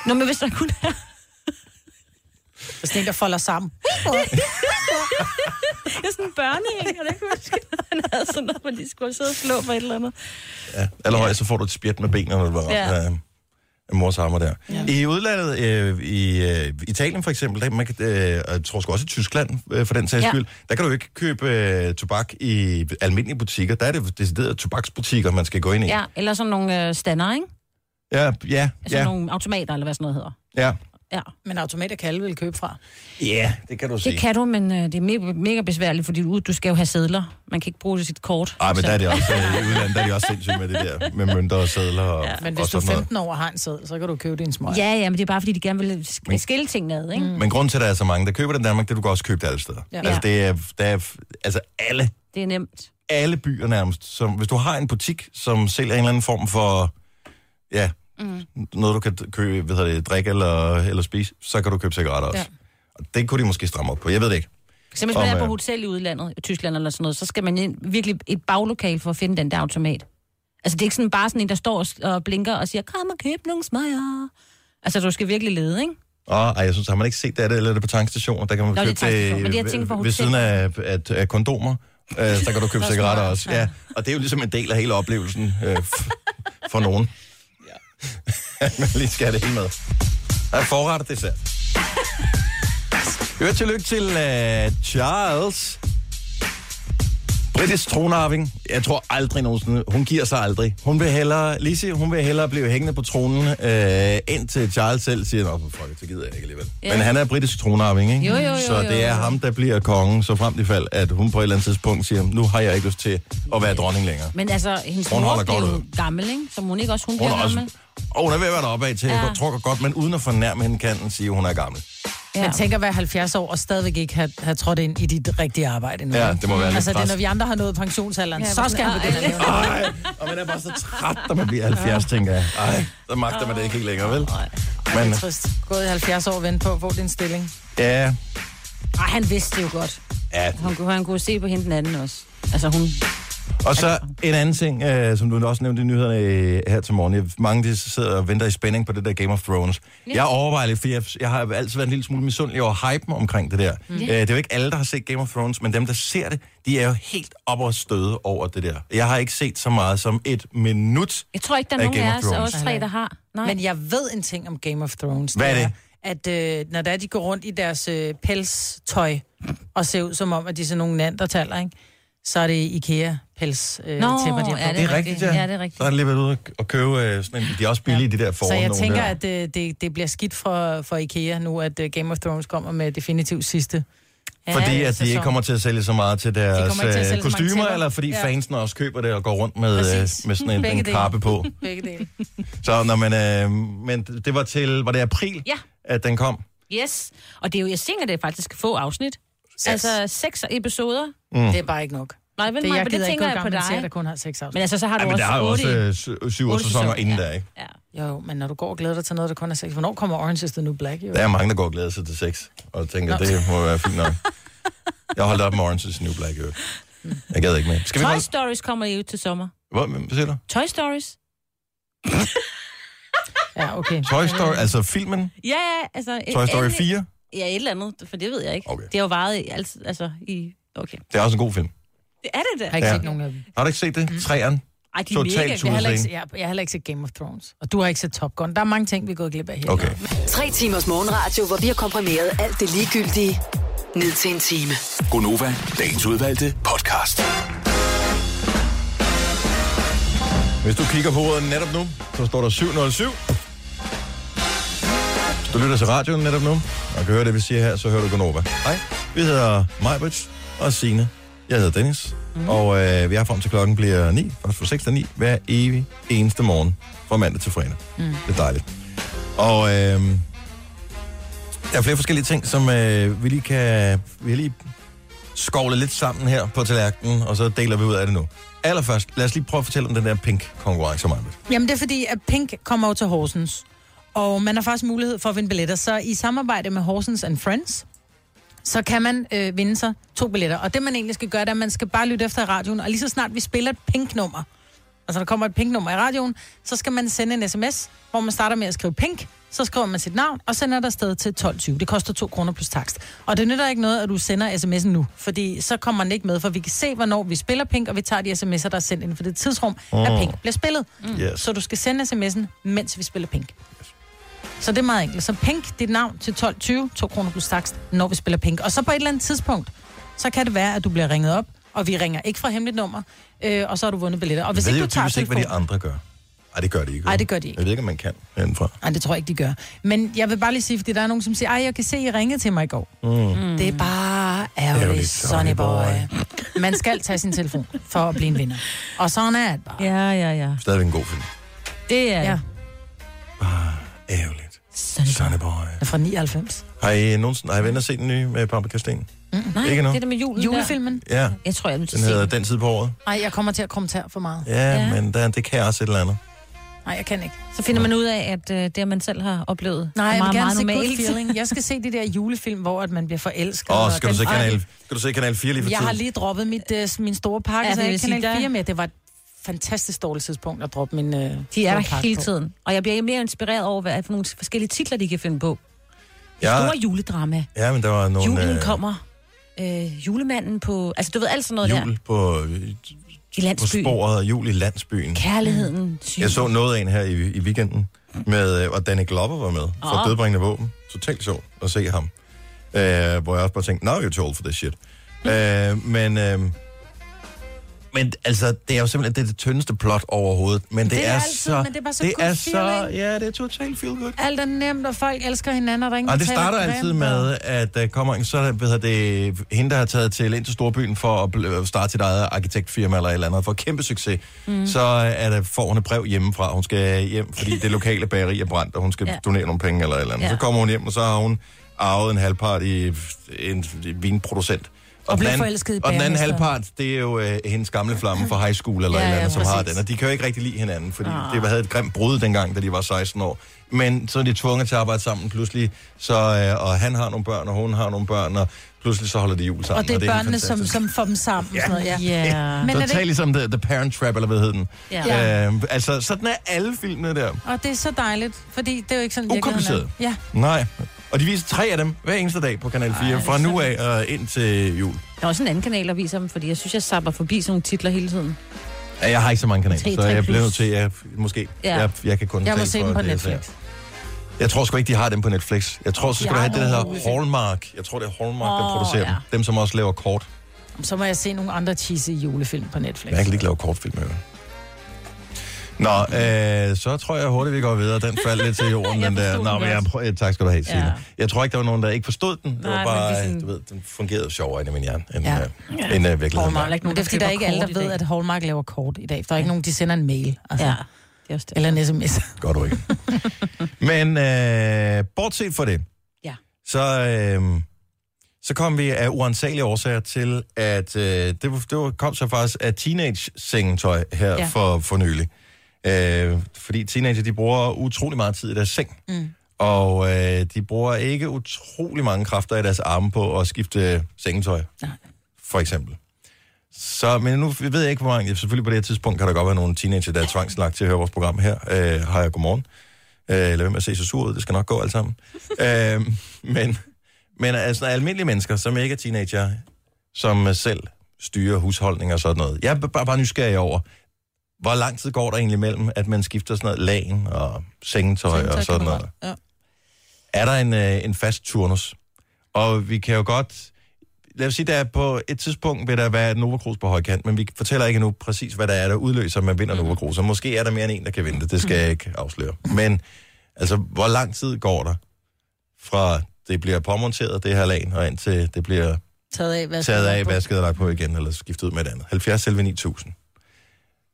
Nå, men hvis der kun er... Det er en, der folder sammen. *laughs* Det er sådan en børnehæng, og det kan huske, *laughs* han havde sådan noget, hvor de skulle sidde og slå for et eller andet. Ja. Allerhøjst, så får du et spjæt med benene, når du var ramt Ja. ja. af, af mors hammer der. Ja. I udlandet, øh, i øh, Italien for eksempel, der, man kan, øh, jeg tror også i Tyskland, øh, for den sags Ja. skyld, der kan du ikke købe øh, tobak i almindelige butikker. Der er det deciderede tobaksbutikker, man skal gå ind i. Ja, eller sådan nogle øh, stander, ikke? ja, ja. Altså ja. nogle automater, eller hvad sådan noget hedder. ja. Ja. Men automater kan alle vel købe fra. Ja, det kan du sige. Det kan du, men øh, det er mega, mega besværligt, fordi du, du skal jo have sædler. Man kan ikke bruge sit kort. Ej, men der er det også, øh, i udlandet, der er de også sindssygt med det der, med mønter og sædler og, ja, Men og hvis du er sådan noget. 15 år og har en sæd, så kan du købe din smøg. Ja, ja, men det er bare, fordi de gerne vil sk- skille tingene ad, ikke? Mm. Men grunden til, at der er så mange, der køber det i Danmark, det er, du kan også købe det alle steder. Ja. Altså, det er, der er, altså alle, Det er nemt. alle byer nærmest. Som, hvis du har en butik, som sælger en eller anden form for, ja, Mm. noget du kan købe, hedder det, drikke eller, eller spise, så kan du købe cigaretter også. Ja. Og det kunne de måske stramme op på. Jeg ved det ikke. Så hvis man er på øh, hotel i udlandet, i Tyskland eller sådan noget, så skal man ind, virkelig et baglokal for at finde den der automat. Altså det er ikke sådan bare sådan en, der står og- blinker og siger, kom og køb nogle smøger. Altså du skal virkelig lede, ikke? Åh, ej, jeg synes, har man ikke set det, er det, eller er det på tankstationer? Der kan man Nå, det købe tankstationer, men det jeg tænker på ved, ved siden af, af, af kondomer. Øh, så kan du købe *laughs* cigaretter også. ja. Og det er jo ligesom en del af hele oplevelsen øh, for nogen. Ja. *laughs* man lige skal have det hele med. Der er forret og dessert. Hør tillykke til uh, Charles. Britisk tronarving. Jeg tror aldrig nogensinde. Hun giver sig aldrig. Hun vil hellere, Lizzie, hun vil hellere blive hængende på tronen, øh, indtil Charles selv siger, Nå, for fuck, det gider jeg ikke alligevel. Ja. Men han er britisk tronarving, ikke? Jo, jo, jo, Så det er ham, der bliver kongen, så frem til fald, at hun på et eller andet tidspunkt siger, nu har jeg ikke lyst til at være dronning længere. Men altså, hendes Hun mor ud. gammel, ikke? Så hun ikke også, hun, Hun bliver er også, gammel. Og hun er ved at være deroppe af til, Ja. ja. jeg tror godt, men uden at fornærme hende, kan den sige, at hun er gammel. Ja. Men tænk at være 70 år og stadigvæk ikke have, have trådt ind i dit rigtige arbejde nu. Ja, det må være lidt Altså, det er, når vi andre har nået pensionsalderen, Ja, ja, så skal han begynde at lave. Ej, og man er bare så træt, når man bliver 70, tænker jeg. Ej, så magter man det ikke helt længere, vel? Ej, det Men, er trist. Gået i 70 år og vente på at få din stilling. ja, Ej, han vidste det jo godt. ja, Han kunne, han kunne se på hende den anden også. Altså hun... Og så en anden ting, øh, som du også nævnte i nyhederne øh, her til morgen. Jeg, mange de sidder og venter i spænding på det der Game of Thrones. Ja. Jeg overvejer lidt, for jeg, jeg har altid været en lille smule misundelig over hypen omkring det der. Mm. Øh, det er jo ikke alle, der har set Game of Thrones, men dem, der ser det, de er jo helt op og støde over det der. Jeg har ikke set så meget som et minut Jeg tror ikke, der er af nogen Game af of os, Thrones. os tre, der har. Nej. Men jeg ved en ting om Game of Thrones. Hvad er det? At øh, når der de går rundt i deres øh, pelstøj og ser ud som om, at de er sådan nogle nandertaler, ikke? Så er det IKEA-pels øh, Nå, tæpper, de har ja, på. det er Det er rigtigt, rigtigt. ja. Ja, det er rigtigt. Så har jeg lige været ude og købe øh, sådan en, de er også billige, de der Så foran jeg nogle tænker, der. at øh, det, det bliver skidt for, for IKEA nu, at øh, Game of Thrones kommer med definitivt sidste. Fordi at de sæson. ikke kommer til at sælge så meget til deres ikke til øh, så kostymer, eller fordi Ja. fansen også køber det og går rundt med, øh, Præcis. med sådan en, en kappe på. *laughs* Begge dele. Så når man, øh, men det var til, var det april, Ja. at den kom? Yes. Og det er jo, jeg tænker, det er faktisk få afsnit. Altså seks episoder. Mm. Det er bare ikke nok. Nej, vel, Det, jeg men det ikke tænker i jeg på dig. serie, der kun har seks afsnit. Men altså, så har du Ja, men også der er også i- øh, sy- syv otte sæsoner inden ja. der, ikke? Jo, men når du går og glæder dig til noget, der kun er seks, hvornår kommer Orange is the New Black? Jo? Der er mange, der går og glæder sig til sex, og tænker, Nå. det må være fint nok. Jeg holdt op med Orange is the New Black, jo. Jeg gad ikke mere. Skal vi Toy holde... Stories kommer jo til sommer. Hvad, hvad siger du? Toy Stories? *laughs* Ja, okay. Toy Story, altså filmen? Ja, ja, altså... Toy Story endelig- 4? Ja, et eller andet, for det ved jeg ikke. Okay. Det har jo varet i, altså, altså i... Okay. Det er også en god film. Det er det da. Jeg har ikke Ja. set nogen af dem. Har du ikke set det? Træeren? Ej, de er mega- Jeg har, heller ikke, jeg, jeg har heller ikke set Game of Thrones. Og du har ikke set Top Gun. Der er mange ting, vi er gået glip af her. Okay. Tre timers morgenradio, hvor vi har komprimeret alt det ligegyldige ned til en time. Gonova, dagens udvalgte podcast. Hvis du kigger på ordet netop nu, så står der 707. Hvis du lytter til radioen netop nu, og kan høre det, vi siger her, så hører du Gonova. Hej, vi hedder Majbrits og Signe. Jeg hedder Dennis, mm. og øh, vi er frem til klokken bliver 9, først fra 6 til 9, hver evig eneste morgen, fra mandag til fredag. Mm. Det er dejligt. Og øh, der er flere forskellige ting, som øh, vi lige kan vi lige skovle lidt sammen her på tallerkenen, og så deler vi ud af det nu. Allerførst, lad os lige prøve at fortælle om den der pink-konkurrence, Majbrit. Jamen det er fordi, at Pink kommer jo til Horsens. Og man har faktisk mulighed for at vinde billetter. Så i samarbejde med Horsens and Friends, så kan man øh, vinde sig to billetter. Og det man egentlig skal gøre, det er, at man skal bare lytte efter i radioen. Og lige så snart vi spiller et pink-nummer, altså der kommer et pink-nummer i radioen, så skal man sende en sms, hvor man starter med at skrive pink, så skriver man sit navn, og sender det afsted til 12.20. Det koster 2 kroner plus takst. Og det nytter ikke noget, at du sender sms'en nu, fordi så kommer den ikke med, for vi kan se, hvornår vi spiller pink, og vi tager de sms'er, der er sendt inden for det tidsrum, Mm. at pink bliver spillet. Yes. Så du skal sende sms'en, mens vi spiller pink. Så det er meget enkelt. Så pink, dit navn til 12.20, 2 kroner plus takst, når vi spiller pink. Og så på et eller andet tidspunkt, så kan det være, at du bliver ringet op, og vi ringer ikke fra hemmeligt nummer, øh, og så har du vundet billetter. Og Jeg hvis ved ikke du tager typisk ikke, hvad de telefonen... andre gør. Nej, det gør de ikke. Ej, det gør de ikke. Jeg ved ikke, om man kan herindefra. Nej, det tror jeg ikke, de gør. Men jeg vil bare lige sige, fordi der er nogen, som siger, ej, jeg kan se, I ringede til mig i går. Mm. Mm. Det er bare ærgerligt, Sonny boy. Man skal tage sin telefon for at blive en vinder. Og sådan er det bare. Ja, ja, ja. Stadigvæk en god film. Det er... Ja. Ærgerligt. Sonny Sonny Boy. Det er fra 99. Har I nogensinde, har I venner set den nye med Paprika Sten? Mm. Nej, Ikke det der med julen Julefilmen? Ja, Jeg tror, jeg vil den hedder Den tid på året. Nej, jeg kommer til at kommentere for meget. Ja, ja. men der, det kan også et eller andet. Nej, jeg kan ikke. Så finder man ud af, at øh, det, man selv har oplevet, Nej, er jeg vil meget, gerne meget se normalt. feeling. Jeg skal se de der julefilm, hvor at man bliver forelsket. Åh, og skal, du den- se kanal, skal du se kanal 4 lige for Jeg tiden? har lige droppet mit, uh, min store pakke, Ja, så det jeg kanal der- 4 med. Det var fantastisk dårligt tidspunkt at droppe min uh, De er der hele på. tiden. Og jeg bliver mere inspireret over, hvad for nogle forskellige titler, de kan finde på. Ja. Store juledrama. Ja, men der var nogle... Julen øh, kommer. Øh, julemanden på... Altså, du ved alt sådan noget der. Jul på, øh, I på landsbyen. sporet og jul i landsbyen. Kærligheden. Jeg så noget af en her i, i weekenden, med, øh, og Danny Glover var med, for Åh. dødbringende våben. Totalt sjovt at se ham. Øh, hvor jeg også bare tænkte, now you're too old for this shit. Øh, men, øh, men altså, det er jo simpelthen det, er det tyndeste plot overhovedet. Men det, Det er er, altid, så... men det er bare så det er så. Ja, det er totalt feel good. Alt er nemt, og folk elsker hinanden, og der er ingen, Og det starter altid med, at der kommer en, så er det, hende, der har taget til ind til Storbyen for at bl- starte sit eget arkitektfirma eller et eller andet, for kæmpe succes. Mm. Så er der, får hun et brev hjemmefra. Hun skal hjem, fordi det lokale bageri er brændt, og hun skal Ja. donere nogle penge eller et eller andet. Ja. Så kommer hun hjem, og så har hun arvet en halvpart i en, en vinproducent. Og anden, forelsket i Og den anden halvpart, det er jo øh, hendes gamle flamme fra high school eller Ja, et eller andet, ja, som har den. Og de kan jo ikke rigtig lide hinanden, fordi Ah. det havde et grimt brud dengang, da de var 16 år. Men så er de tvunget til at arbejde sammen pludselig, så, øh, og han har nogle børn, og hun har nogle børn, og pludselig så holder de jul sammen. Og det er helt børnene, som, fantastisk. som får dem sammen. Ja. Sådan noget, ja. Ja. Men er det ligesom the, the Parent Trap, eller hvad hed den? Ja. Øh, altså, sådan er alle filmene der. og det er så dejligt, fordi det er jo ikke sådan er. Ukompliceret. Ja. Nej. Og de viser tre af dem hver eneste dag på Kanal 4, fra nu af og ind til jul. Der er også en anden kanal, der viser dem, fordi jeg synes, jeg sapper forbi sådan nogle titler hele tiden. Ja, jeg har ikke så mange kanaler, så jeg bliver nødt til, at måske, Ja. jeg, jeg kan kun Jeg må se dem på det, jeg. Netflix. Jeg tror sgu ikke, de har dem på Netflix. Jeg tror, så skal du have det, der hedder Hallmark. Jeg tror, det er Hallmark, der Åh, producerer ja. dem. Dem, som også laver kort. Så må jeg se nogle andre cheesy julefilm på Netflix. Jeg kan ikke lave kortfilm med. Nå, øh, så tror jeg hurtigt, vi går videre. Den faldt lidt til jorden, *laughs* den der. Nå, men jeg godt. prøver, tak skal du have, Signe. Ja. Jeg tror ikke, der var nogen, der ikke forstod den. Det Nej, var bare, det sådan- du ved, den fungerede sjovere ind i min hjerne, end, Ja. ja. øh, end øh, virkeligheden. Hallmark. ikke nogen, det er fordi, der der er ikke alle, der ved, at Hallmark laver kort i dag. Der er ikke nogen, de sender en mail. Altså. Ja, det er også det. Eller en sms. Gør du ikke. Men øh, bortset fra det, Ja. så, øh, så kom vi af uansagelige årsager til, at øh, det, var, det var, kom så faktisk af teenage-sengetøj her ja. for, for nylig. Øh, fordi teenager, de bruger utrolig meget tid i deres seng. Mm. Og øh, de bruger ikke utrolig mange kræfter i deres arme på at skifte sengetøj. Nej. For eksempel. Så, men nu ved jeg ikke, hvor mange... Selvfølgelig på det her tidspunkt kan der godt være nogle teenager, der er tvangslagt til at høre vores program her. Øh, hej og godmorgen. Øh, lad være med at se så sur ud, det skal nok gå alt sammen. *laughs* øh, men, men altså almindelige mennesker, som ikke er teenager, som selv styrer husholdning og sådan noget. Jeg er bare, bare nysgerrig over, hvor lang tid går der egentlig mellem, at man skifter sådan noget lagen og sengetøj, og sådan noget. Ja. Er der en, øh, en fast turnus? Og vi kan jo godt... Lad os sige, der er på et tidspunkt vil der være et Nova Cruz på højkant, men vi fortæller ikke nu præcis, hvad der er, der udløser, at man vinder Nova Cruz. Og måske er der mere end en, der kan vinde det. Det skal jeg ikke afsløre. Men altså, hvor lang tid går der fra det bliver påmonteret, det her lag, og indtil det bliver Taget af, hvad taget af, vasket og lagt på igen, eller skiftet ud med et andet. 70 selv 9000.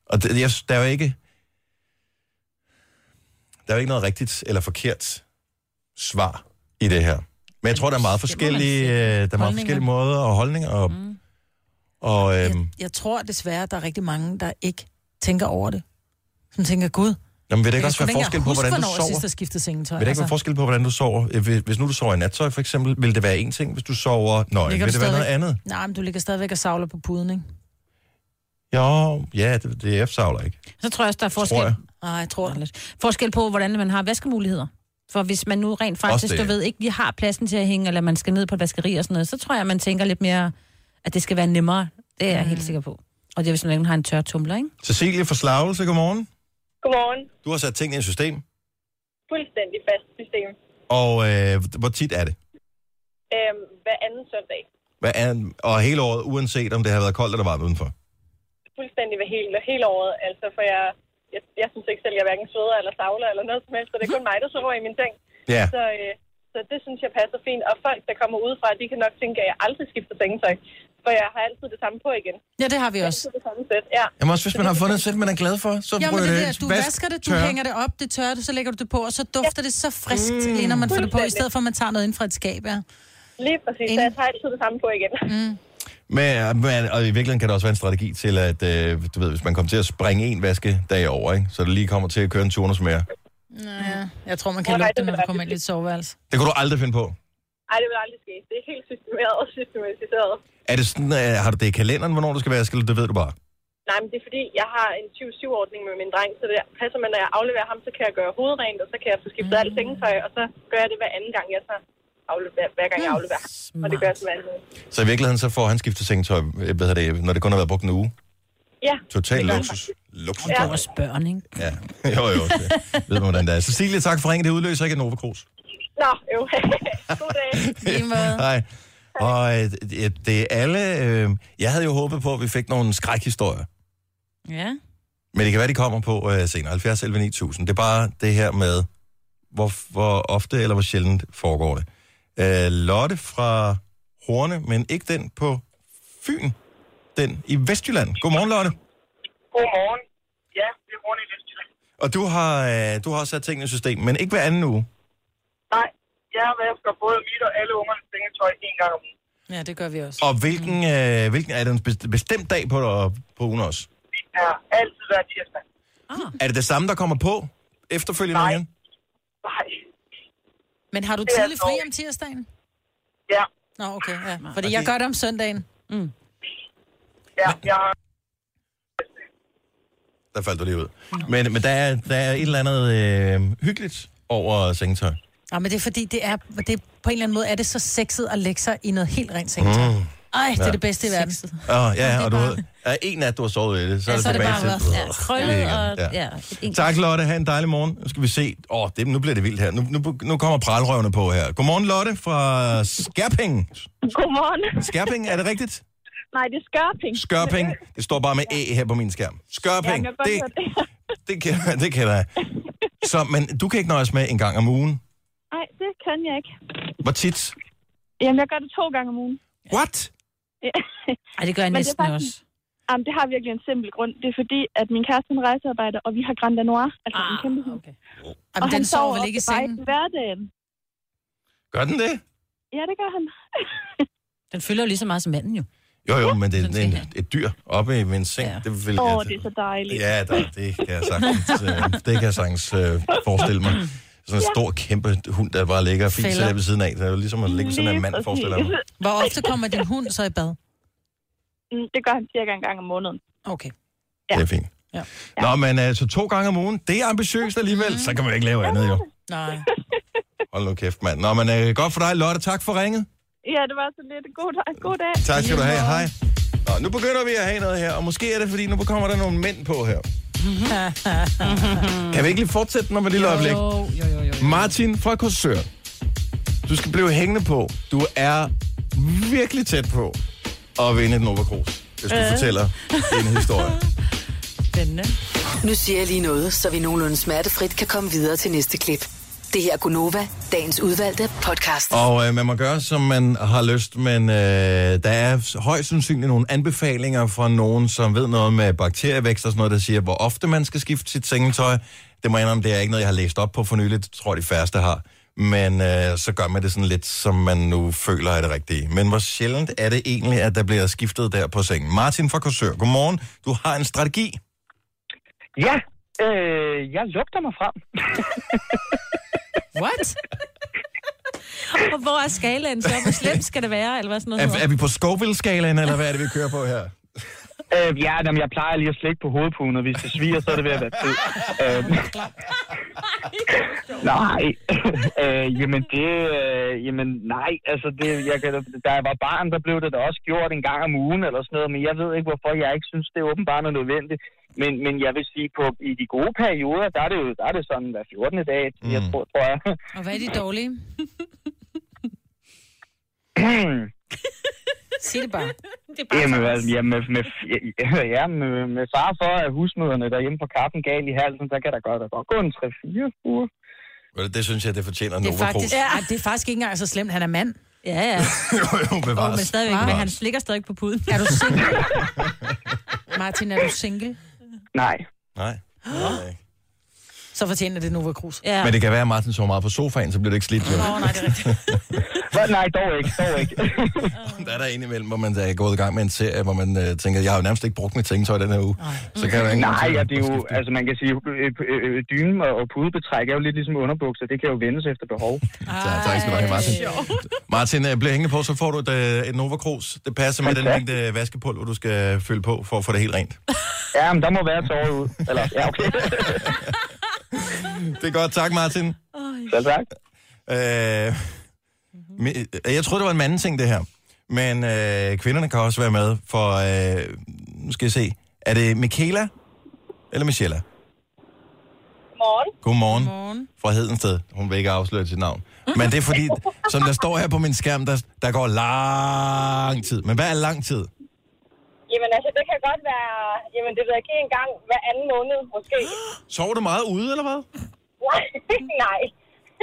Og det, jeg, der er jo ikke... Der er jo ikke noget rigtigt eller forkert svar i det her. Men jeg tror, der er meget forskellige, øh, der er meget forskellige måder og holdninger. Og, mm. og øhm, Jeg, jeg tror desværre, der er rigtig mange, der ikke tænker over det. Som tænker, gud, jamen, vil det ikke også være ikke forskel på, hvordan du sover? sidst skiftet sengetøj. Vil det ikke være forskel på, hvordan du sover? Hvis, hvis nu du sover i nattøj, for eksempel, vil det være en ting. Hvis du sover nøgen, Ligger vil det være noget andet? Nej, men du ligger stadigvæk og savler på puden, ikke? Jo, ja, det, det er savler ikke. Så tror jeg også, der er Tror forskel, jeg. Nej, jeg tror det. forskel på, hvordan man har vaskemuligheder. For hvis man nu rent faktisk, du ved, ikke lige har pladsen til at hænge, eller man skal ned på et vaskeri og sådan noget, så tror jeg, man tænker lidt mere, at det skal være nemmere. Det er jeg Mm. helt sikker på. Og det er, hvis man ikke har en tør tumler, ikke? Cecilie fra Slagelse, godmorgen. Godmorgen. Du har sat ting i et system, Fuldstændig fast system. og øh, hvor tit er det? Øhm, hver anden søndag. Hvad er, og hele året, uanset om det har været koldt eller varmt udenfor. Fuldstændig ved hele, hele året. Altså, for jeg, jeg, jeg synes ikke selv, jeg hverken sveder eller savler eller noget som helst, så det er kun mig, der sover i min seng. Ja. Så, øh, så det synes jeg passer fint. Og folk, der kommer udefra, de kan nok tænke, at jeg aldrig skifter sengetøj. For jeg har altid det samme på igen. Ja, det har vi også. Det samme sæt, ja. Jamen også, hvis man har fundet et sæt, man er glad for, så Ja, men ryger det det det, du Vask, vasker det, du tør. hænger det op, det tørrer du, så lægger du det på, og så dufter det så friskt, mm. lige når man får det på, i stedet for at man tager noget ind fra et skab, ja. Lige præcis. Så jeg tager altid det samme på igen. Mm. Men, men, og i virkeligheden kan det også være en strategi til, at øh, du ved, hvis man kommer til at springe en vaskedag over, ikke? så det lige kommer til at køre en turnus mere. Ja, jeg tror, man kan lugte det, når du kommer ind i et soveværelse. Det kunne du aldrig finde på. Ej, det vil aldrig ske. Det er helt systemeret og *laughs* systematiseret. Er det sådan, øh, har du det i kalenderen, hvornår du skal vaske, eller det ved du bare? Nej, men det er fordi, jeg har en 20-7-ordning med min dreng, så det passer med, når jeg afleverer ham, så kan jeg gøre hovedrent, og så kan jeg få skiftet alt sengetøj, og så gør jeg det hver anden gang, jeg så afleverer, hver gang jeg afleverer ham. Og det gør jeg som uge. Så i virkeligheden så får han skiftet sengetøj, øh, hvad hedder det, når det kun har været brugt en uge. Ja. Total luksus. Luksus. Det er også børn, ikke? Ja, *laughs* jo jo. Det ved man, hvordan det er. Cecilie, tak for ringen. Det udløser ikke en Nova Cruz. Nå, jo. *laughs* God dag. *laughs* Lige måde. Hej. Og øh, det- det er alle... Øh, jeg havde jo håbet på, at vi fik nogle skrækhistorier. Ja. Men det kan være, de kommer på øh, senere. 70 11 9000. Det er bare det her med, hvor, hvor ofte eller hvor sjældent foregår det. Øh, Lotte fra Horne, men ikke den på Fyn. Den i Vestjylland. Godmorgen, Lotte. Godmorgen. Ja, det er rundt i Vestjylland. Og du har, øh, du har også sat tingene i system, men ikke hver anden uge. Nej, jeg vasker både mit og alle ungernes sengetøj en gang om ugen. Ja, det gør vi også. Og hvilken, øh, hvilken er det en best- bestemt dag på, på ugen også? Det er altid hver tirsdag. Er det det samme, der kommer på efterfølgende Nej. igen? Nej. Men har du tidlig fri om tirsdagen? Ja. Nå, okay, ja. Fordi jeg gør det om søndagen. Mm. Ja, jeg har... Der faldt du lige ud. Men, men der, er, der er et eller andet øh, hyggeligt over sengetøj. Ja, men det er fordi, det er, det på en eller anden måde er det så sexet at lægge sig i noget helt rent sengetøj. Mm. Ej, det er Ja. det bedste i verden. Åh, oh, ja, er og du bare- ved, er en nat, du har sovet i det, så Ja, er det så er det tilbage bare til... ja, krøllet og- ja. ja, et Tak, Lotte. Ha' en dejlig morgen. Nu skal vi se. Åh, oh, det, nu bliver det vildt her. Nu, nu, nu kommer pralrøvene på her. Godmorgen, Lotte fra Skærping. Godmorgen. Skærping, er det rigtigt? Nej, det er skørping. Skørping. Det står bare med E her på min skærm. Skørping. Ja, det, det. *laughs* det, kan, det kan jeg. Så, men du kan ikke nøjes med en gang om ugen. Nej, det kan jeg ikke. Hvor tit? Jamen, jeg gør det to gange om ugen. What? Ja. *laughs* Ej, det gør jeg næsten det faktisk, også. Jamen, det har virkelig en simpel grund. Det er fordi, at min kæreste er en rejsearbejder, og vi har Grand Danois, altså ah, en kæmpe hund. Okay. Og Jamen, han den sover vel ikke i sengen? hverdagen. Gør den det? Ja, det gør han. *laughs* Den følger jo lige så meget som manden jo. Jo, jo, men det er en, et dyr oppe i min seng. Ja. Det vil Åh, jeg, oh, det er så dejligt. Ja, der, det kan jeg sagtens, øh, det kan jeg sagtens øh, forestille mig. *laughs* Sådan en Ja. stor, kæmpe hund, der bare ligger fint Fælder. der ved siden af. Det er jo ligesom at ligge ved sådan en mand, forestiller mig. Hvor ofte kommer din hund så i bad? Mm, Det gør han cirka en gang om måneden. Okay. Det er fint. Ja. Nå, men altså to gange om ugen, det er ambitiøst alligevel. Så kan man ikke lave andet, jo. Nej. Hold nu kæft, mand. Nå, men øh, godt for dig, Lotte. Tak for ringet. Ja, det var så lidt. God dag. God dag. Tak skal du have. Hej. Nå, nu begynder vi at have noget her, og måske er det, fordi nu kommer der nogle mænd på her. Kan vi ikke lige fortsætte den om et lille øjeblik? Jo, jo, jo, jo. Martin fra Korsør. Du skal blive hængende på. Du er virkelig tæt på at vinde et Nova Cruz. Jeg skulle Øh. fortælle en historie. *laughs* Spændende. Nu siger jeg lige noget, så vi nogenlunde smertefrit kan komme videre til næste klip. Det her er Gunova, dagens udvalgte podcast. Og øh, man må gøre, som man har lyst, men øh, der er højst sandsynligt nogle anbefalinger fra nogen, som ved noget med bakterievækst og sådan noget, der siger, hvor ofte man skal skifte sit sengetøj. Det må jeg indrømme, det er ikke noget, jeg har læst op på for nyligt. Det tror jeg, de færreste har. Men øh, så gør man det sådan lidt, som man nu føler er det rigtige. Men hvor sjældent er det egentlig, at der bliver skiftet der på sengen? Martin fra Korsør, godmorgen. Du har en strategi. Ja, øh, jeg lugter mig frem. *laughs* What? *laughs* Og hvor er skalaen så? Hvor slemt skal det være, eller hvad sådan noget? Er, er vi på Scoville-skalaen, eller hvad er det, vi kører på her? Øh, ja, jamen, jeg plejer lige at slikke på hovedpuden, og hvis det sviger, så er det ved at være tid. *laughs* Øh, nej, *laughs* øh, jamen det, øh, jamen nej, altså det, jeg kan, da jeg var barn, der blev det da også gjort en gang om ugen eller sådan noget, men jeg ved ikke, hvorfor jeg ikke synes, det er åbenbart er nødvendigt. Men, men jeg vil sige, på i de gode perioder, der er det jo der er det sådan hver 14. dag, jeg Mm. tror, tror jeg. Og hvad er de dårlige? *clears throat* *clears throat* Sig det bare. Det er bare Jamen, altså, ja, med, med, ja, med, med far for, at husmøderne derhjemme på kaffen gal i halsen, så kan der godt, der godt gå en 3-4 uger. Vel, Det synes jeg, det fortjener Det er, Nova Cruz. faktisk, ja. det er faktisk ikke engang så slemt. Han er mand. Ja, ja. *laughs* jo, jo, Oh, bevares. men stadigvæk, Wow. men han slikker stadig på puden. Er du single? *laughs* Martin, er du single? Nej. Nej. Nej. Så fortjener det Nova Cruz. Ja. Men det kan være, at Martin sover meget på sofaen, så bliver det ikke slidt. Nå, nej, det er rigtigt. *laughs* Hvad? Nej, dog ikke, dog ikke. *laughs* Der er der en imellem, hvor man er gået i gang med en serie, hvor man øh, tænker, jeg har jo nærmest ikke brugt mit sengetøj den her uge. Så kan jeg ikke Nej, ja, det er jo, altså man kan sige, øh, øh, øh, dynen og og pudebetræk er jo lidt ligesom underbukser. Det kan jo vendes efter behov. *laughs* Så, tak skal du have, Martin. Martin, øh, bliv hængende på, så får du et, øh, et Nova Cruz. Det passer med den Fantastisk. mængde vaskepulver, du skal fylde på, for at få det helt rent. *laughs* Ja, men der må være tårer ud. Eller, ja, okay. Det er godt. Tak, Martin. Selv tak. Øh, jeg troede, det var en manden ting, det her. Men øh, kvinderne kan også være med, for øh, nu skal jeg se. Er det Michaela eller Michelle? Morgen. Godmorgen. Morgen. Fra Hedensted. Hun vil ikke afsløre sit navn. Men det er fordi, *laughs* som der står her på min skærm, der, der går lang tid. Men hvad er lang tid? Jamen altså, det kan godt være... Jamen, det ved jeg ikke en gang hver anden måned, måske. *gasps* Sover du meget ude, eller hvad? *laughs* Nej, nej.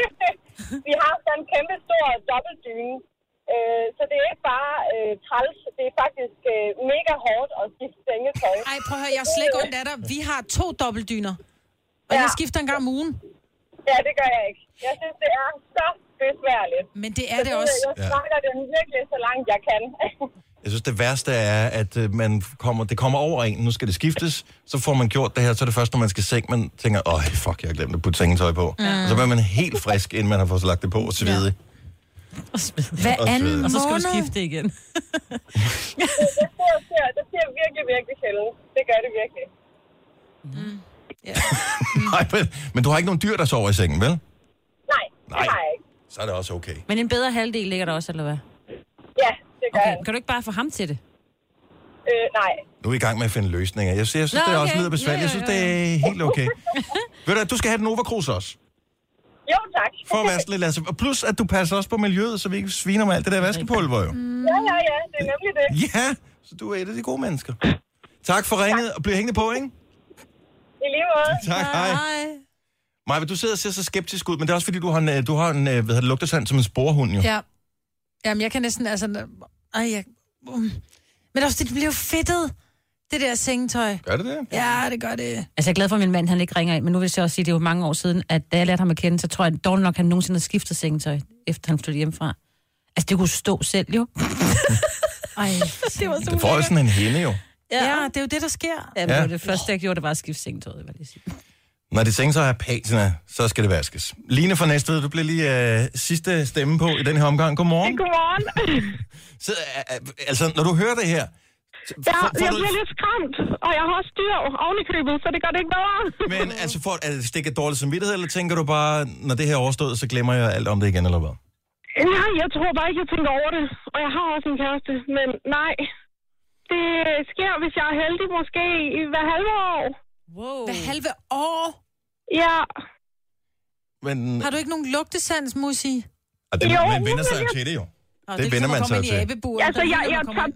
*laughs* Vi har sådan en kæmpe stor dobbeltdyne. Øh, så det er ikke bare øh, træls, det er faktisk øh, mega hårdt at skifte sengetøj. Ej, prøv at høre, jeg er slet ikke ondt af dig. Vi har to dobbeltdyner. Og Ja. jeg skifter en gang om ugen. Ja, det gør jeg ikke. Jeg synes, det er så besværligt. Men det er Så det også. Jeg snakker den virkelig så langt, jeg kan. *laughs* Jeg synes, det værste er, at øh, man kommer, det kommer over en. Nu skal det skiftes. Så får man gjort det her. Så er det først, når man skal seng, man tænker, åh, fuck, jeg har glemt at putte sengetøj på. Mm. Og så bliver man helt frisk, inden man har fået lagt det på og svedig. Hver Og anden svede. Og så skal du skifte igen. *laughs* det, sker, sker, det sker virkelig, virkelig sjældent. Det gør det virkelig. *laughs* Nej, men, men du har ikke nogen dyr, der sover i sengen, vel? Nej, Nej. det har jeg ikke. Så er det også okay. Men en bedre halvdel ligger der også, eller hvad? Ja, det gør Okay, jeg. kan du ikke bare få ham til det? Øh, nej. Nu er vi i gang med at finde løsninger. Jeg synes, jeg synes Nå, det er også okay. lidt besværligt. Jeg synes, det er helt okay. *laughs* Ved du, at du skal have den Nova Cruz også. Jo, tak. For at vaske lidt. Altså. Og plus, at du passer også på miljøet, så vi ikke sviner med alt det der vaskepulver, jo. Ja, ja, ja. Det er nemlig det. *laughs* Ja, så du er et af de gode mennesker. Tak for ringet, og bliv hængende på, ikke? I lige måde. *laughs* Tak, hej. Maja, du sidder og ser så skeptisk ud, men det er også fordi, du har en, øh, du har en øh, hvad hedder det, lugtesand som en sporehund, jo. Ja. Jamen, jeg kan næsten, altså... Ej, jeg... Um. Men det er også, det bliver jo fedtet, det der sengetøj. Gør det det? Ja, det gør det. Altså, jeg er glad for, at min mand han ikke ringer ind, men nu vil jeg også sige, at det er jo mange år siden, at da jeg lærte ham at kende, så tror jeg dårligt nok, at han nogensinde har skiftet sengetøj, efter han flyttede hjemmefra. Altså, det kunne stå selv, jo. Ej, *laughs* det var så Det får jo sådan en hende, jo. Ja. ja, det er jo det, der sker. Ja, Ja. det, var det første, jeg gjorde, det var at skifte sengetøjet, vil jeg lige sige. Når de sengetøj er patina, så skal det vaskes. Line fra Næstved, du bliver lige øh, sidste stemme på i den her omgang. Godmorgen. Godmorgen. *laughs* Så, øh, øh, altså, når du hører det her, Ja, får- får jeg du- bliver lidt skræmt, og jeg har også dyr oven i købet, så det gør det ikke bedre. *laughs* men altså, for, er det stikket dårlig samvittighed, eller tænker du bare, når det her er overstået, så glemmer jeg alt om det igen, eller hvad? Nej, jeg tror bare ikke, jeg tænker over det. Og jeg har også en kæreste, men nej. Det sker, hvis jeg er heldig, måske i hver halve år. Wow. Hver halve år? Ja. Men, Har du ikke nogen lugtesans, Musi? og det, Jo, man vender sig jo jeg- til det, jo. Nå, det vender man sig jo til. Altså, jeg, jeg, tager,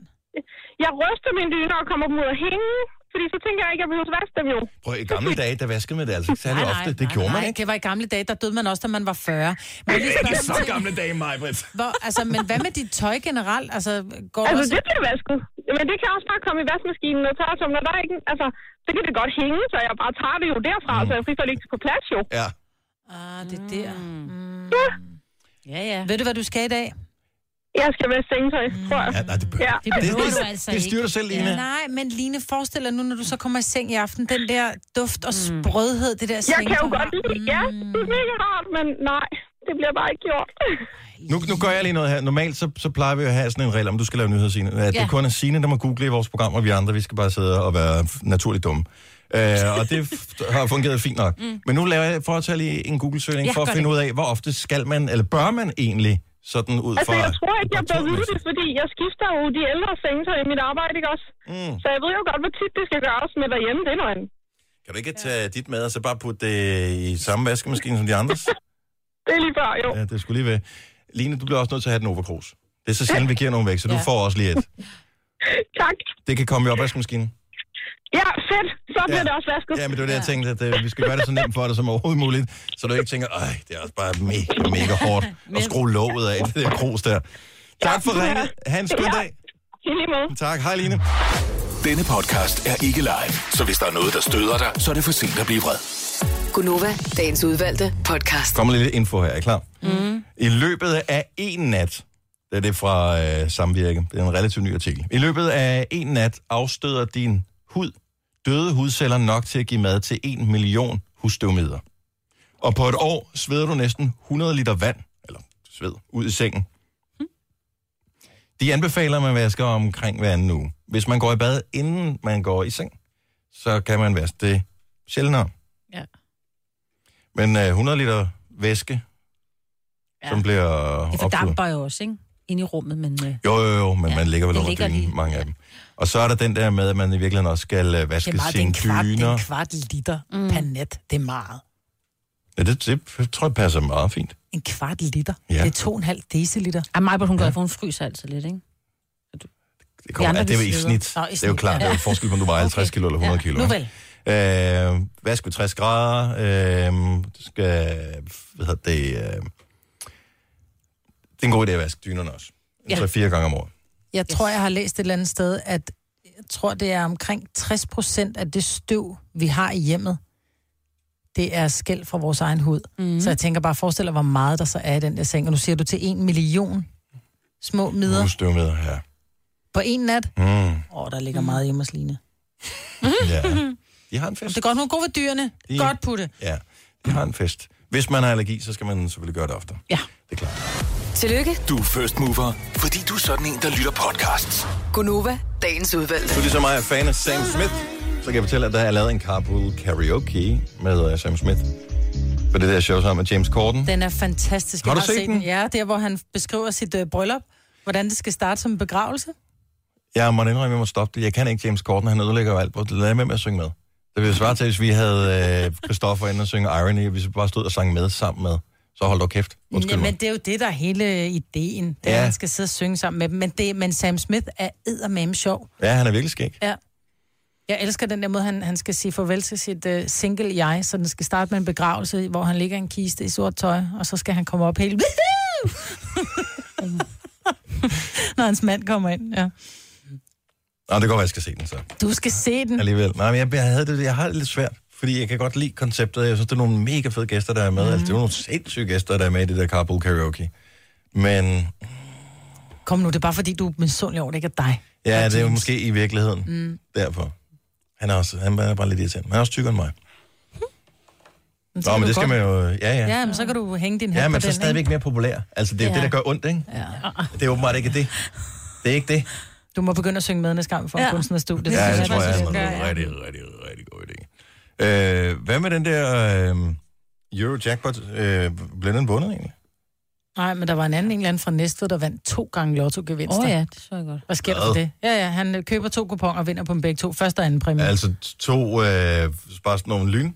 jeg ryster mine dyner og kommer dem ud af hænge, fordi så tænker jeg ikke, at jeg behøver at vaske dem jo. Prøv, i gamle dage, der vaskede man det altså ikke særlig ofte. Det gjorde man nej, ikke. det var i gamle dage, der døde man også, da man var 40. Men *laughs* Ikke spørge så gamle dage, mig, Britt. Hvor, altså, men hvad med dit tøj generelt? Altså, går Altså, også... det bliver vasket. Men det kan også bare komme i vaskemaskinen og tørretumler. Der er ikke, altså, det kan det godt hænge, så jeg bare tager det jo derfra, mm. så jeg fri for at ligge på plads jo. Ja. Ah, det er der. Mm. Ja. Ja, ja. Ved du, hvad du skal i dag? Jeg skal være sengetøj, tror jeg. Ja, nej, det, Ja. Det behøver det, du det, altså det ikke. styrer dig selv, Line. Ja, nej, men Line, forestil dig nu, når du så kommer i seng i aften, den der duft og sprødhed, det der Jeg kan jo sengetøj godt lide, ja, det er mega rart, men nej, det bliver bare ikke gjort. Nu, nu gør jeg lige noget her. Normalt så, så plejer vi at have sådan en regel, om du skal lave nyheder, Signe. At det Ja. er kun er Signe, der må google i vores program, og vi andre, vi skal bare sidde og være naturligt dumme. Uh, og det *laughs* har fungeret fint nok. Mm. Men nu laver jeg for at tage lige en Google-søgning Ja, for at finde det. ud af, hvor ofte skal man, eller bør man egentlig sådan ud Altså, fra... jeg tror ikke, jeg vide det, fordi jeg skifter jo de ældre sengetøj i mit arbejde, ikke også? Mm. Så jeg ved jo godt, hvor tit det skal gøres med derhjemme, det er noget andet. Kan du ikke tage dit med, og så bare putte det i samme vaskemaskine som de andres? *laughs* Det er lige før, jo. Ja, det skulle lige være. Line, du bliver også nødt til at have den Cruz. Det er så sjældent, vi giver nogen væk, så du Ja. får også lige et. *laughs* Tak. Det kan komme i opvaskemaskinen. Ja, fedt. Så bliver Ja. det også vasket. Ja, men det var det, jeg tænkte, at øh, vi skal gøre det så nemt for dig som overhovedet muligt, så du ikke tænker, ej, det er også bare mega, mega hårdt *laughs* at skrue låget af det der krus der. Tak for ringet. Ha' en skøn dag. I lige måde. Tak. Hej, Line. Denne podcast er ikke live, så hvis der er noget, der støder dig, så er det for sent at blive vred. Gunova, dagens udvalgte podcast. kommer lidt info her, er I klar? Mm. I løbet af en nat, det er det fra øh, Samvirke, det er en relativt ny artikel. I løbet af en nat afstøder din hud døde hudceller nok til at give mad til 1 million husstøvmider. Og på et år sveder du næsten 100 liter vand, eller sved, ud i sengen. De anbefaler, at man vasker omkring hver anden uge. Hvis man går i bad, inden man går i seng, så kan man vaske det sjældnere. Ja. Men øh, 100 liter væske, ja. som bliver Det fordamper jo også, ikke? Inde i rummet, men... Øh, Jo, jo, jo, men ja, man ligger vel ligger dynen, mange af dem. Og så er der den der med, at man i virkeligheden også skal øh, Det vaske er meget, det er en kvart, det er en kvart liter mm. per net. Det er meget. Ja, det, det tror jeg passer meget fint. En kvart liter. Ja. Det er to og en halv deciliter. Ej, mig, hun gør, for hun fryser altid lidt, ikke? Det, kommer, andre, ja, det er i snit. Nå, i det er jo snit, klart, ja. det er jo forskel på, om du vejer *laughs* 50 kilo eller 100 kilo. Nu vel. Øh, vask ved 60 grader. Øh, du skal, hvad hedder det, øh, det er en god idé at vaske dynerne også. Ja. Ja. 3-4 gange om året. Jeg tror, jeg har læst et eller andet sted, at jeg tror, det er omkring 60 procent af det støv, vi har i hjemmet, det er skæld fra vores egen hud. Mhm. Mm. Så jeg tænker bare, forestil dig, hvor meget der så er i den der seng. Og nu siger du til en million små midder Husstøvmider, ja. på en nat. Mm. Åh, oh, der ligger meget hjemme hos Line. *laughs* ja. De har en fest. Det er godt, hun er god ved dyrene. De- Godt putte. Ja, de har en fest. Hvis man har allergi, så skal man selvfølgelig gøre det ofte. Ja. Det er klart. Tillykke, Du er first mover, fordi du er sådan en, der lytter podcasts. Gunova, dagens udvalgte. Du er ligesom mig er fan af Sam Smith, så kan jeg fortælle, at der er lavet en carpool karaoke med uh, Sam Smith. For det der show sammen med James Corden. Den er fantastisk. Har Jeg du set den? Ja, der hvor han beskriver sit uh, bryllup. Hvordan det skal starte som en begravelse. Jeg må indrømme, at jeg må stoppe det. Jeg kan ikke James Corden, han ødelægger jo alt. Lad med med at synge med. Det ville svare til, hvis vi havde øh, Christoffer inde og synge Irony, og hvis vi bare stod og sang med sammen med. Så hold dog kæft. Undskyld Jamen, mig. det er jo det, der er hele ideen. Det er, Ja. at han skal sidde og synge sammen med dem. Men, det, men Sam Smith er eddermame sjov. Ja, han er virkelig skæg. Ja. Jeg elsker den der måde, han, han skal sige farvel til sit uh, single jeg, så den skal starte med en begravelse, hvor han ligger i en kiste i sort tøj, og så skal han komme op helt... *laughs* Når hans mand kommer ind, ja. Nå, det går, at jeg skal se den så. Du skal se den. Alligevel. Nej, men jeg, jeg, havde det, jeg har det lidt svært, fordi jeg kan godt lide konceptet. Jeg synes, det er nogle mega fede gæster, der er med. Mm. Altså, det er jo nogle sindssyge gæster, der er med i det der carpool karaoke. Men Kom nu, det er bare fordi, du er misundelig over, det ikke er dig. ja, det er jo måske i virkeligheden Mm. derfor. Han er, også, han er bare lidt irriterende. Men han er også tykkere end mig. så Nå, men det skal godt- man jo... Ja, ja. Ja, men så kan du hænge din hat Ja, på men så den, stadigvæk ikke? mere populær. Altså, det er jo Ja. det, der gør ondt, ikke? Ja. Det er åbenbart ikke det. Det er ikke det. Du må begynde at synge med næste gang, for ja. Ja. kunstnerstudie. Ja, det synes tror jeg faktisk, er rigtig, rigtig. Øh, hvad med den der øh, Eurojackpot? Øh, blev den vundet egentlig? Nej, men der var en anden en eller anden fra Næstved, der vandt to gange lotto-gevinster. Åh oh, ja, det så jeg godt. Hvad sker der for det? Ja, ja, han køber to kuponer og vinder på dem begge to. Første og anden præmie. Altså to, øh, bare sådan nogle lyn?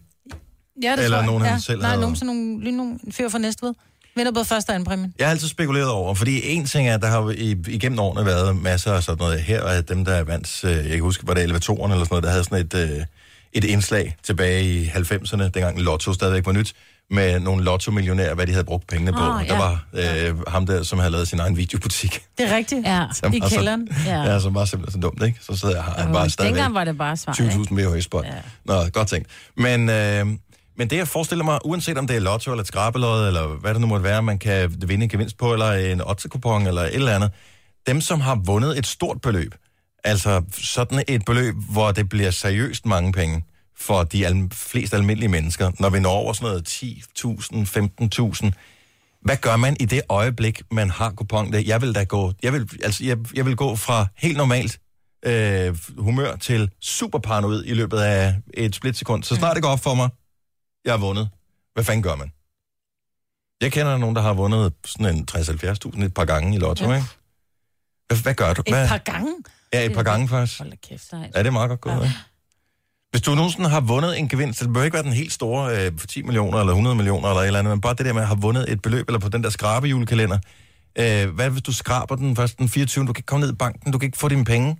ja, det eller tror jeg. nogen, han ja. selv Nej, havde- nogen, sådan nogle, lige nogle fyr fra Næstved. Vinder både første og anden præmie. Jeg har altid spekuleret over, fordi en ting er, at der har i, igennem årene været masser af sådan noget. Her er dem, der er vandt, øh, jeg kan huske, var det elevatoren eller sådan noget, der havde sådan et, øh, et indslag tilbage i 90'erne, dengang Lotto stadigvæk var nyt, med nogle lotto-millionærer, hvad de havde brugt pengene på. Oh, ja. Der var øh, ham der, som havde lavet sin egen videobutik. Det er rigtigt. Ja. *laughs* Som I var så- kælderen. Ja. Ja, som var simpelthen så dumt, ikke? Så sidder jeg her, han bare stadigvæk. Dengang var det bare svar, ikke? 20.000 VHS-bånd. Ja. Nå, godt tænkt. Men, øh, men det, jeg forestiller mig, uanset om det er lotto eller et skrabelod, eller hvad det nu måtte være, man kan vinde en gevinst på, eller en ottekupon, eller et eller andet. Dem, som har vundet et stort beløb, altså sådan et beløb, hvor det bliver seriøst mange penge for de al- flest almindelige mennesker, når vi når over sådan noget 10.000, 15.000, hvad gør man i det øjeblik, man har kupon? Jeg vil da gå, jeg vil, altså, jeg, jeg vil gå fra helt normalt øh, humør til super paranoid i løbet af et splitsekund. Så snart det går op for mig, jeg har vundet. Hvad fanden gør man? Jeg kender nogen, der har vundet sådan en 60-70.000 et par gange i lotto, Ja. ikke? Hvad, hvad gør du? Et Hvad? par gange. Ja, et par gange faktisk. Hold da kæft. Ja, det er meget godt gået, ikke? Hvis du nogensinde har vundet en gevinst, så det behøver ikke være den helt store øh, for 10 millioner eller 100 millioner eller et eller andet, men bare det der med at have vundet et beløb, eller på den der skrabejulekalender. Øh, hvad hvis du skraber den først den 24. Du kan ikke komme ned i banken, du kan ikke få dine penge.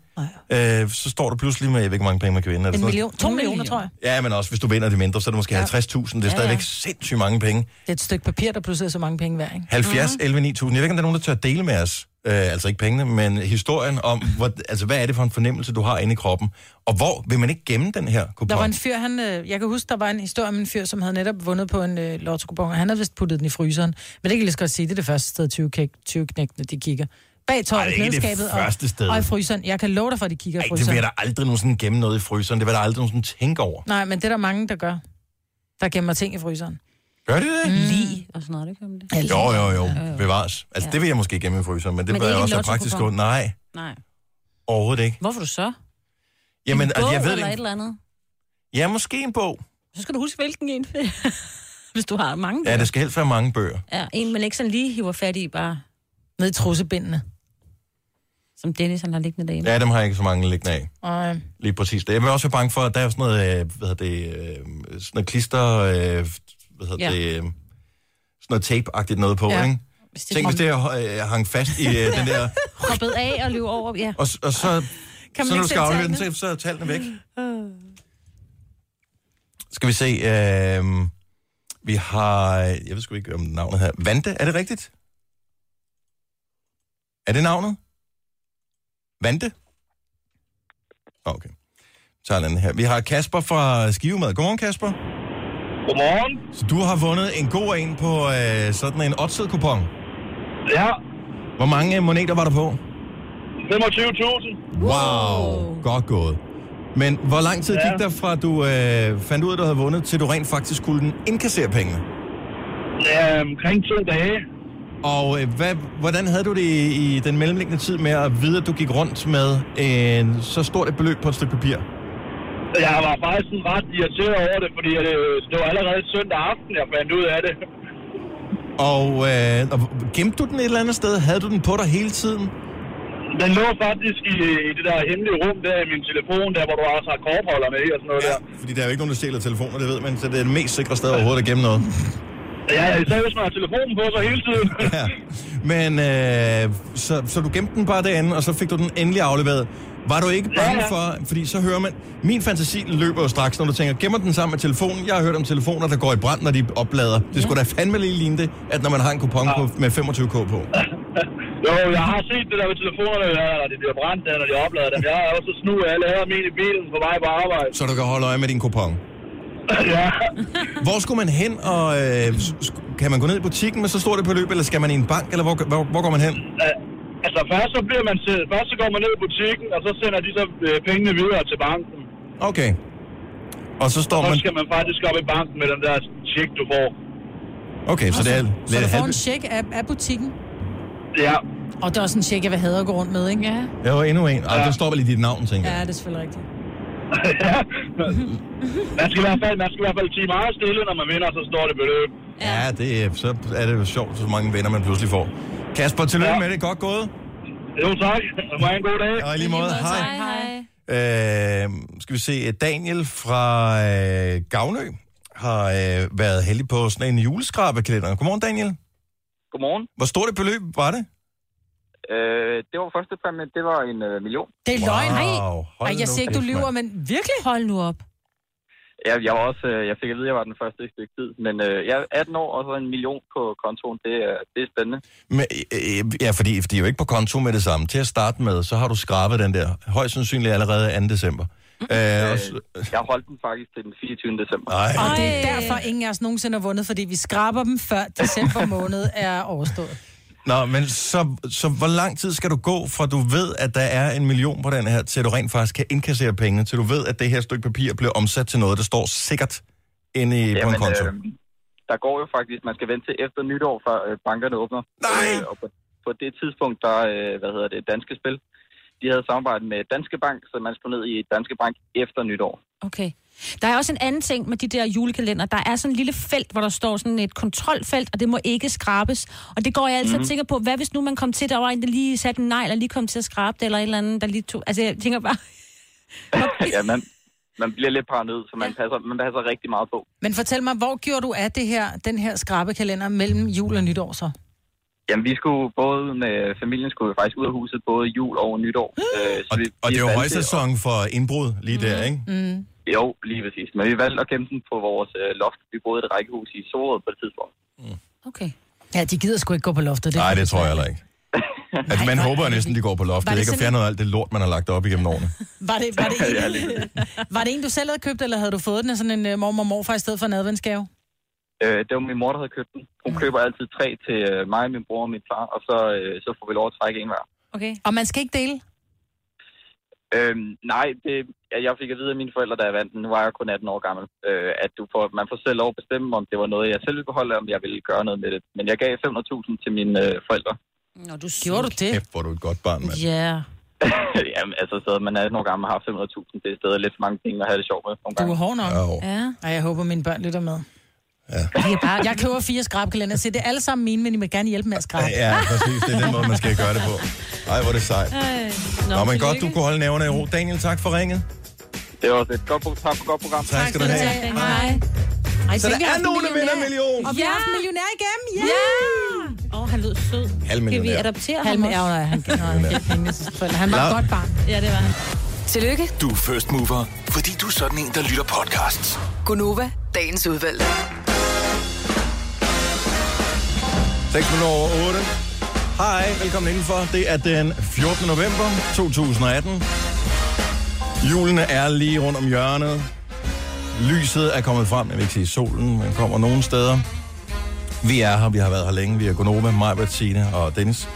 Øh, så står du pludselig med, jeg ved ikke, hvor mange penge man kan vinde. Er det En million. To millioner, tror jeg. Ja, men også hvis du vinder det mindre, så er det måske Ja. 50.000. Det er Ja, stadigvæk ja. sindssygt mange penge. Det er et stykke papir, der pludselig er så mange penge værd, ikke? 70, 11, 9000. Jeg ved ikke, om der er nogen, der tør at dele med os. Øh, altså ikke pengene, men historien om, hvor, altså, hvad er det for en fornemmelse, du har inde i kroppen? Og hvor vil man ikke gemme den her kupon? Der var en fyr, han, øh, jeg kan huske, der var en historie om en fyr, som havde netop vundet på en øh, lotto og han havde vist puttet den i fryseren. Men det kan jeg lige så godt sige, det er det første sted, 20, kæk, 20 knægtene, de kigger. Bag Ej, tøjet, det er ikke det klædeskabet første sted. og, og i fryseren. Jeg kan love dig for, at de kigger i Ej, det fryseren. vil jeg da aldrig nogensinde gemme noget i fryseren. Det vil jeg da aldrig nogensinde tænke over. Nej, men det er der mange, der gør. Der gemmer ting i fryseren. Gør de det? Mm. Lige og sådan noget, det man det. Jo, jo, jo. Bevares. Altså, Ja. det vil jeg måske gemme i fryseren, men det Men vil ikke jeg også have praktisk lottokupon? gå. Nej, Nej. overhovedet ikke. Hvorfor du så? Jamen, en altså, bog jeg ved eller det et ikke. eller andet? Ja, måske en bog. Så skal du huske, hvilken en. *laughs* Hvis du har mange Ja, bøger. det skal helst være mange bøger. Ja, en, man ikke sådan lige hiver fat i, bare Ned i trussebindene. Som Dennis, han har liggende derhjemme. Ja, dem har jeg ikke så mange liggende af. Og, øh, Lige præcis det. Jeg vil også være bange for, at der er sådan noget, øh, hvad hedder det, øh, sådan noget klister, øh, hvad hedder Ja. det, øh, sådan noget tape-agtigt noget på, Ja. ikke? Hvis det Tænk, kom- hvis det øh, hang fast i øh, den der, Hoppet af og løb over, ja. og, og så, Kan så når du skal aflevere den, så, så er tallene væk. Skal vi se, øh, vi har, jeg ved sgu ikke om navnet her, Vante, er det rigtigt? Er det navnet? Vante? Okay. Så tager den her. Vi har Kasper fra Skivemad. Godmorgen, Kasper. Godmorgen. Så du har vundet en god en på øh, sådan en odds-kupon? Ja. Hvor mange øh, moneter var der på? 25.000. Wow, godt gået. Men hvor lang tid Ja. gik der fra, du øh, fandt ud af, at du havde vundet, til du rent faktisk skulle indkassere pengene? Ja, omkring to dage. Og øh, hvad, hvordan havde du det i, i den mellemliggende tid med at vide, at du gik rundt med en så stort et beløb på et stykke papir? Jeg var faktisk ret irriteret over det, fordi det, det var allerede søndag aften, jeg fandt ud af det. Og, øh, og gemte du den et eller andet sted? Havde du den på dig hele tiden? Den lå faktisk i, i det der hemmelige rum der i min telefon, der hvor du også har kortholder med og sådan noget ja. der. Fordi der er jo ikke nogen, der stjæler telefoner, det ved man, så det er det mest sikre sted overhovedet at gemme noget. Ja, især hvis man har telefonen på sig hele tiden. *laughs* ja. Men øh, så, så du gemte den bare derinde, og så fik du den endelig afleveret. Var du ikke bange Ja, ja. for, fordi så hører man, min fantasi løber jo straks, når du tænker, gemmer den sammen med telefonen. Jeg har hørt om telefoner, der går i brand, når de oplader. Det skulle da fandme lige ligne det, at når man har en kupon på, med 25k på. *laughs* Jo, jeg har set det der med telefonerne, når de bliver brændt, når de oplader dem. Jeg har også snu alle her min i bilen på vej på arbejde. Så du kan holde øje med din kupon. Ja. Hvor skulle man hen, og øh, kan man gå ned i butikken med så stort et beløb, eller skal man i en bank, eller hvor, hvor, hvor går man hen? Altså først så bliver man til, først så går man ned i butikken, og så sender de så øh, pengene videre til banken. Okay. Og så står Og så man... skal man faktisk op i banken med den der check, du får. Okay, så det er Så lidt du får en check af, af butikken? Ja. Og det er også en check, jeg vil have at gå rundt med, ikke? Ja. Jeg var endnu en. Ej, der står vel i dit navn, tænker jeg. Ja, det er selvfølgelig rigtigt. *laughs* Man skal, i hvert fald, man skal i hvert fald sige meget stille, når man vinder, så står det beløb. Ja, det, er- så er det jo sjovt, så mange venner man pludselig får. Kasper, tillykke Ja. med det. Godt gået. Jo, tak. Det var en god dag. Og i lige måde, hej. Hej. Øh, skal vi se, Daniel fra øh, Gavnø har øh, været heldig på sådan en juleskrabekalender. Godmorgen, Daniel. Godmorgen. Hvor stort et beløb var det? Øh, det var første præmie, det var en øh, million. Det er løgn. Wow, hold Ej, jeg siger ikke, du lyver, men virkelig? Hold nu op. Jeg, jeg var også, øh, jeg fik at vide, at jeg var den første i stykke tid. Men øh, jeg er 18 år, og så en million på kontoen, det er, det er spændende. Men, øh, ja, fordi det er jo ikke på konto med det samme. Til at starte med, så har du skrabet den der. Højst sandsynligt allerede 2. december. Øh, og Øh, så- jeg holdt den faktisk til den 24. december. Ej. Og det er derfor, ingen af os nogensinde har vundet, fordi vi skraber dem før december *laughs* måned er overstået. Nå, men så, så hvor lang tid skal du gå, fra du ved, at der er en million på den her, til du rent faktisk kan indkassere pengene, til du ved, at det her stykke papir bliver omsat til noget, der står sikkert inde i, på en konto? øh, der går jo faktisk, man skal vente til efter nytår, før øh, bankerne åbner. Nej! Øh, og på, på det tidspunkt, der, øh, hvad hedder det, Danske Spil, de havde samarbejdet med Danske Bank, så man skulle ned i Danske Bank efter nytår. Okay. Der er også en anden ting med de der julekalender. Der er sådan en lille felt, hvor der står sådan et kontrolfelt, og det må ikke skrabes. Og det går jeg altid Mhm. mm. tænker på, hvad hvis nu man kom til, der var en, der lige satte en negl, og lige kom til at skrabe det, eller et eller andet, der lige tog... Altså, jeg tænker bare... *laughs* ja, man, man bliver lidt paranoid, så man, passer, man passer rigtig meget på. Men fortæl mig, hvor gjorde du af det her, den her skrabekalender mellem jul og nytår så? Jamen, vi skulle både med familien skulle vi faktisk ud af huset både jul og nytår. *gasps* Øh, så vi, Og vi det er jo højsæson for indbrud lige der, ikke? Mm. Jo, lige præcis. Men vi valgte at gemme den på vores øh, loft. Vi boede i et rækkehus i Sorød på det tidspunkt. Okay. Ja, de gider sgu ikke gå på loftet. Nej, det tror jeg heller ikke. Altså, man håber jo næsten, de går på loftet, det ikke? Og fjerner alt det lort, man har lagt op igennem årene. *laughs* Var det, var, det *laughs* en, var det en, du selv havde købt, eller havde du fået den af sådan en uh, mormor og morfar i stedet for en adventsgave? Øh, det var min mor, der havde købt den. Hun køber altid tre til øh, mig, min bror og min far, og så, øh, så får vi lov at trække en hver. Okay. Og man skal ikke dele? Øhm, nej, det, ja, jeg fik at vide af mine forældre, da jeg vandt den. Nu var jeg kun 18 år gammel. Øh, at du får, man får selv lov at bestemme, om det var noget, jeg selv ville beholde, om jeg ville gøre noget med det. Men jeg gav 500.000 til mine øh, forældre. Nå, du Gjorde du det? Kæft, hvor er du et godt barn, mand. Ja. Yeah. *laughs* Jamen, altså, så man er 18 år gammel og har 500.000. Det er stadig lidt for mange penge at have det sjovt med. Nogle Du gange. er hård nok. Ja. Ej, jeg håber, mine børn lytter med. Ja. Jeg, bare, jeg køber fire skrabkalender, så det er alle sammen mine, men I må gerne hjælpe med at skrabe. Ja, præcis. Det er den måde, man skal gøre det på. Ej, hvor er det sejt. Nå, Nå, men godt, du kunne holde nævne i ro. Daniel, tak for ringet. Det var også et godt, tak for godt program. Tak skal du have. Hej. Ej, Så der er nogen, der vinder en million. Og vi har haft en millionær igennem, ja! Ja! Åh, oh, han lød sød. Halv Kan vi millionær. adoptere Halv ham også? ja, han, han, han, var et godt barn. Ja, det var han. Tillykke, Du er first mover, fordi du er sådan en, der lytter podcasts. Gunova, dagens udvalgte. 6 minutter over 8. Hej, velkommen indenfor. Det er den 14. november 2018. Julen er lige rundt om hjørnet. Lyset er kommet frem, jeg vil ikke sige solen, men kommer nogen steder. Vi er her, vi har været her længe. Vi er Gonova, mig, Bettine og Dennis.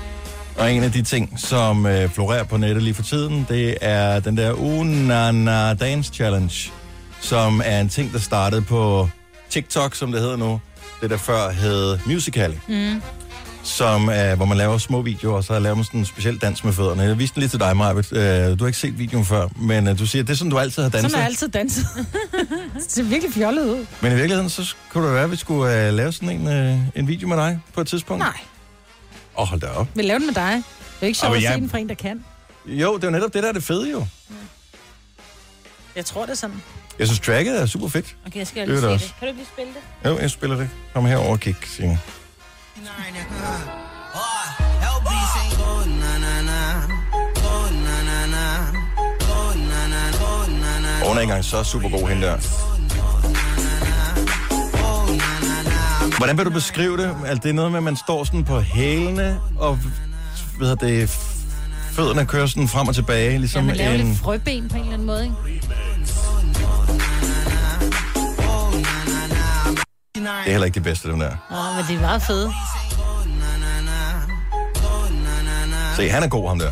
Og en af de ting, som øh, florerer på nettet lige for tiden, det er den der Unana Dance Challenge, som er en ting, der startede på TikTok, som det hedder nu. Det der før hed Musical.ly Mm. som er, hvor man laver små videoer, og så laver man sådan en speciel dans med fødderne. Jeg viste den lige til dig, Majbet. Øh, du har ikke set videoen før, men øh, du siger, det er sådan, du altid har danset. Sådan har jeg altid danset. *laughs* det ser virkelig fjollet ud. Men i virkeligheden, så kunne det være, at vi skulle øh, lave sådan en, øh, en video med dig på et tidspunkt. Nej. Åh, oh, hold da op. Vi laver den med dig. Det er ikke sjovt at men se jeg- den for en, der kan. Jo, det er jo netop det, der er det fede jo. Jeg tror, det er sådan. Jeg synes, tracket er super fedt. Okay, jeg skal er lige se det. Kan du lige spille det? Jo, jeg spiller det. Kom herover og kig, Signe. Og Hun er ikke engang så super god, hende der. Hvordan vil du beskrive det? Altså, det er noget med, at man står sådan på hælene, og hedder det, fødderne kører sådan frem og tilbage, Ja, ligesom man laver en... lidt frøben på en eller anden måde, ikke? Det er heller ikke det bedste, dem der. Nå, men det er meget fede. Se, han er god, ham der.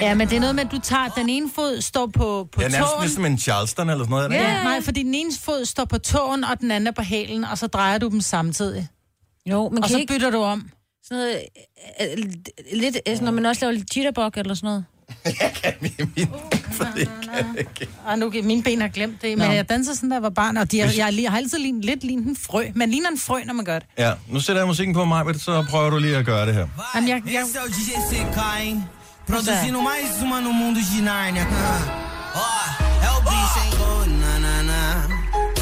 Ja, men det er noget med, at du tager den ene fod, står på, på Det er nærmest tåen. ligesom en Charleston eller sådan noget. det Ja, ikke? nej, fordi den ene fod står på tåen, og den anden er på hælen, og så drejer du dem samtidig. Jo, men og kan så ikke- bytter du om. Sådan noget, øh, øh, lidt, øh, når man også laver lidt jitterbug eller sådan noget. *laughs* Og nu, mine ben har glemt det, men Nå. jeg danser sådan, da jeg var barn, og de, er- jeg, jeg har altid lignet, lidt lignet en frø. Man ligner en frø, når man gør det. Ja, nu sætter jeg musikken på mig, så prøver du lige at gøre det her. Jamen, jeg, jeg... Esse é o DJ CK, hein? Produzindo mais uma no mundo de Nárnia. Ó, é o bicho, hein? Oh, na, na, na.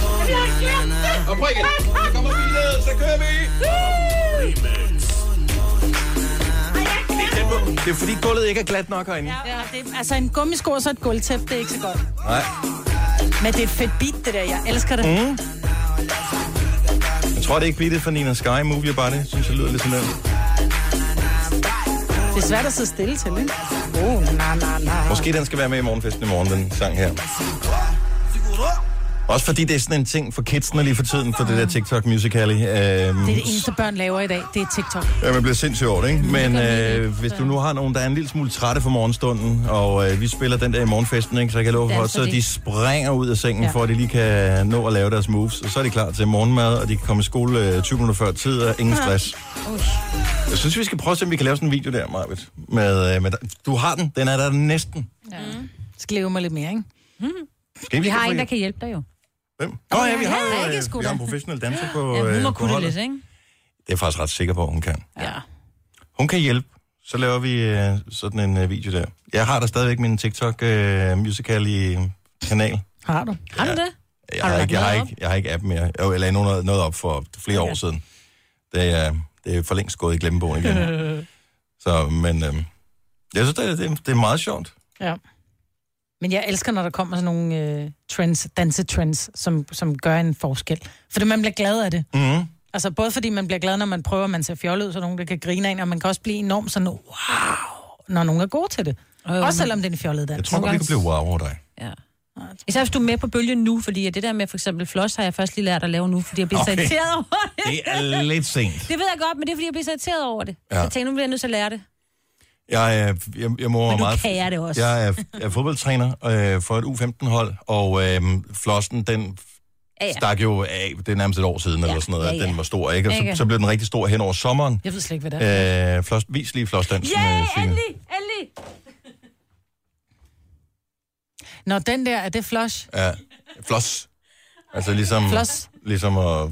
Oh, na, na, na. Prøv igen. Så kommer ned, så kører vi. Det er fordi gulvet ikke er glat nok herinde. Ja, det er, altså en gummisko og så et gulvtæppe, det er ikke så godt. Nej. Men det er et fedt beat, det der. Jeg elsker det. Mm. Jeg tror, det er ikke beatet for Nina Sky, Move Your Body. Synes jeg lyder lidt sådan. Det er svært at sidde stille til, ikke? Oh, na, na, na. Måske den skal være med i morgenfesten i morgen, den sang her. Også fordi det er sådan en ting for kidsene lige for tiden, for det der TikTok Musical.ly. Øhm, Det er det eneste, børn laver i dag. Det er TikTok. Ja, man bliver sindssygt over det, ikke? Men øh, hvis du nu har nogen, der er en lille smule trætte for morgenstunden, og øh, vi spiller den der i morgenfesten, ikke? så jeg kan love for, så de. springer ud af sengen, Ja. ja. for at de lige kan nå at lave deres moves. Og så er de klar til morgenmad, og de kan komme i skole øh, 20 minutter før tid, og ingen stress. Jeg synes, vi skal prøve at se, om vi kan lave sådan en video der, Marvitt. Med, øh, med, du har den, den er der næsten. Ja. Skal leve mig lidt mere, ikke? Skal Vi har få en, der kan hjælpe dig jo. Hvem? Nå ja, vi har, Ja, ikke øh, sgu vi har en da. professionel danser på, Ja, hun øh, må på kunne det holdet. lidt, ikke? Det er jeg faktisk ret sikker på, at hun kan. Ja. Hun kan hjælpe. Så laver vi øh, sådan en øh, video der. Jeg har da stadigvæk min TikTok øh, musical i kanal. Har du? Har du det? Jeg Har har, du ikke, jeg, har noget ikke, jeg har ikke app mere. Jo, jeg lagde noget, noget op for flere Okay. år siden. Det er, det er for længst gået i glemmebogen igen. *laughs* Så, men øh, jeg synes, det er, det, er, det er meget sjovt. Ja. Men jeg elsker, når der kommer sådan nogle øh, trends, dansetrends, som, som gør en forskel. Fordi man bliver glad af det. Mm. Altså både fordi man bliver glad, når man prøver, at man ser fjollet ud, så nogen der kan grine af en, og man kan også blive enormt sådan, wow, når nogen er gode til det. Jo, også selvom det er en fjollet dans. Jeg tror godt, vi kan blive wow over dig. Ja. Især hvis du er med på bølgen nu, fordi det der med for eksempel floss har jeg først lige lært at lave nu, fordi jeg bliver okay. så irriteret over det. Det er lidt sent. Det ved jeg godt, men det er fordi, jeg bliver så irriteret over det. Ja. Jeg tænker, nu bliver jeg nødt til at lære det. Jeg, er, jeg, jeg må Men du meget... kan jeg det også. Jeg er, jeg er fodboldtræner øh, for et U15-hold, og øh, flossen, den Ja, ja. stak jo af, det er nærmest et år siden, ja, eller sådan noget, ja, ja, ja. ja. den var stor, ikke? Og så, så blev den rigtig stor hen over sommeren. Jeg ved slet ikke, hvad det er. Øh, floss, vis lige flossdansen. Ja, øh, Signe. endelig, endelig. Når den der, er det flush? Ja, floss. Altså ligesom... Floss. Ligesom at...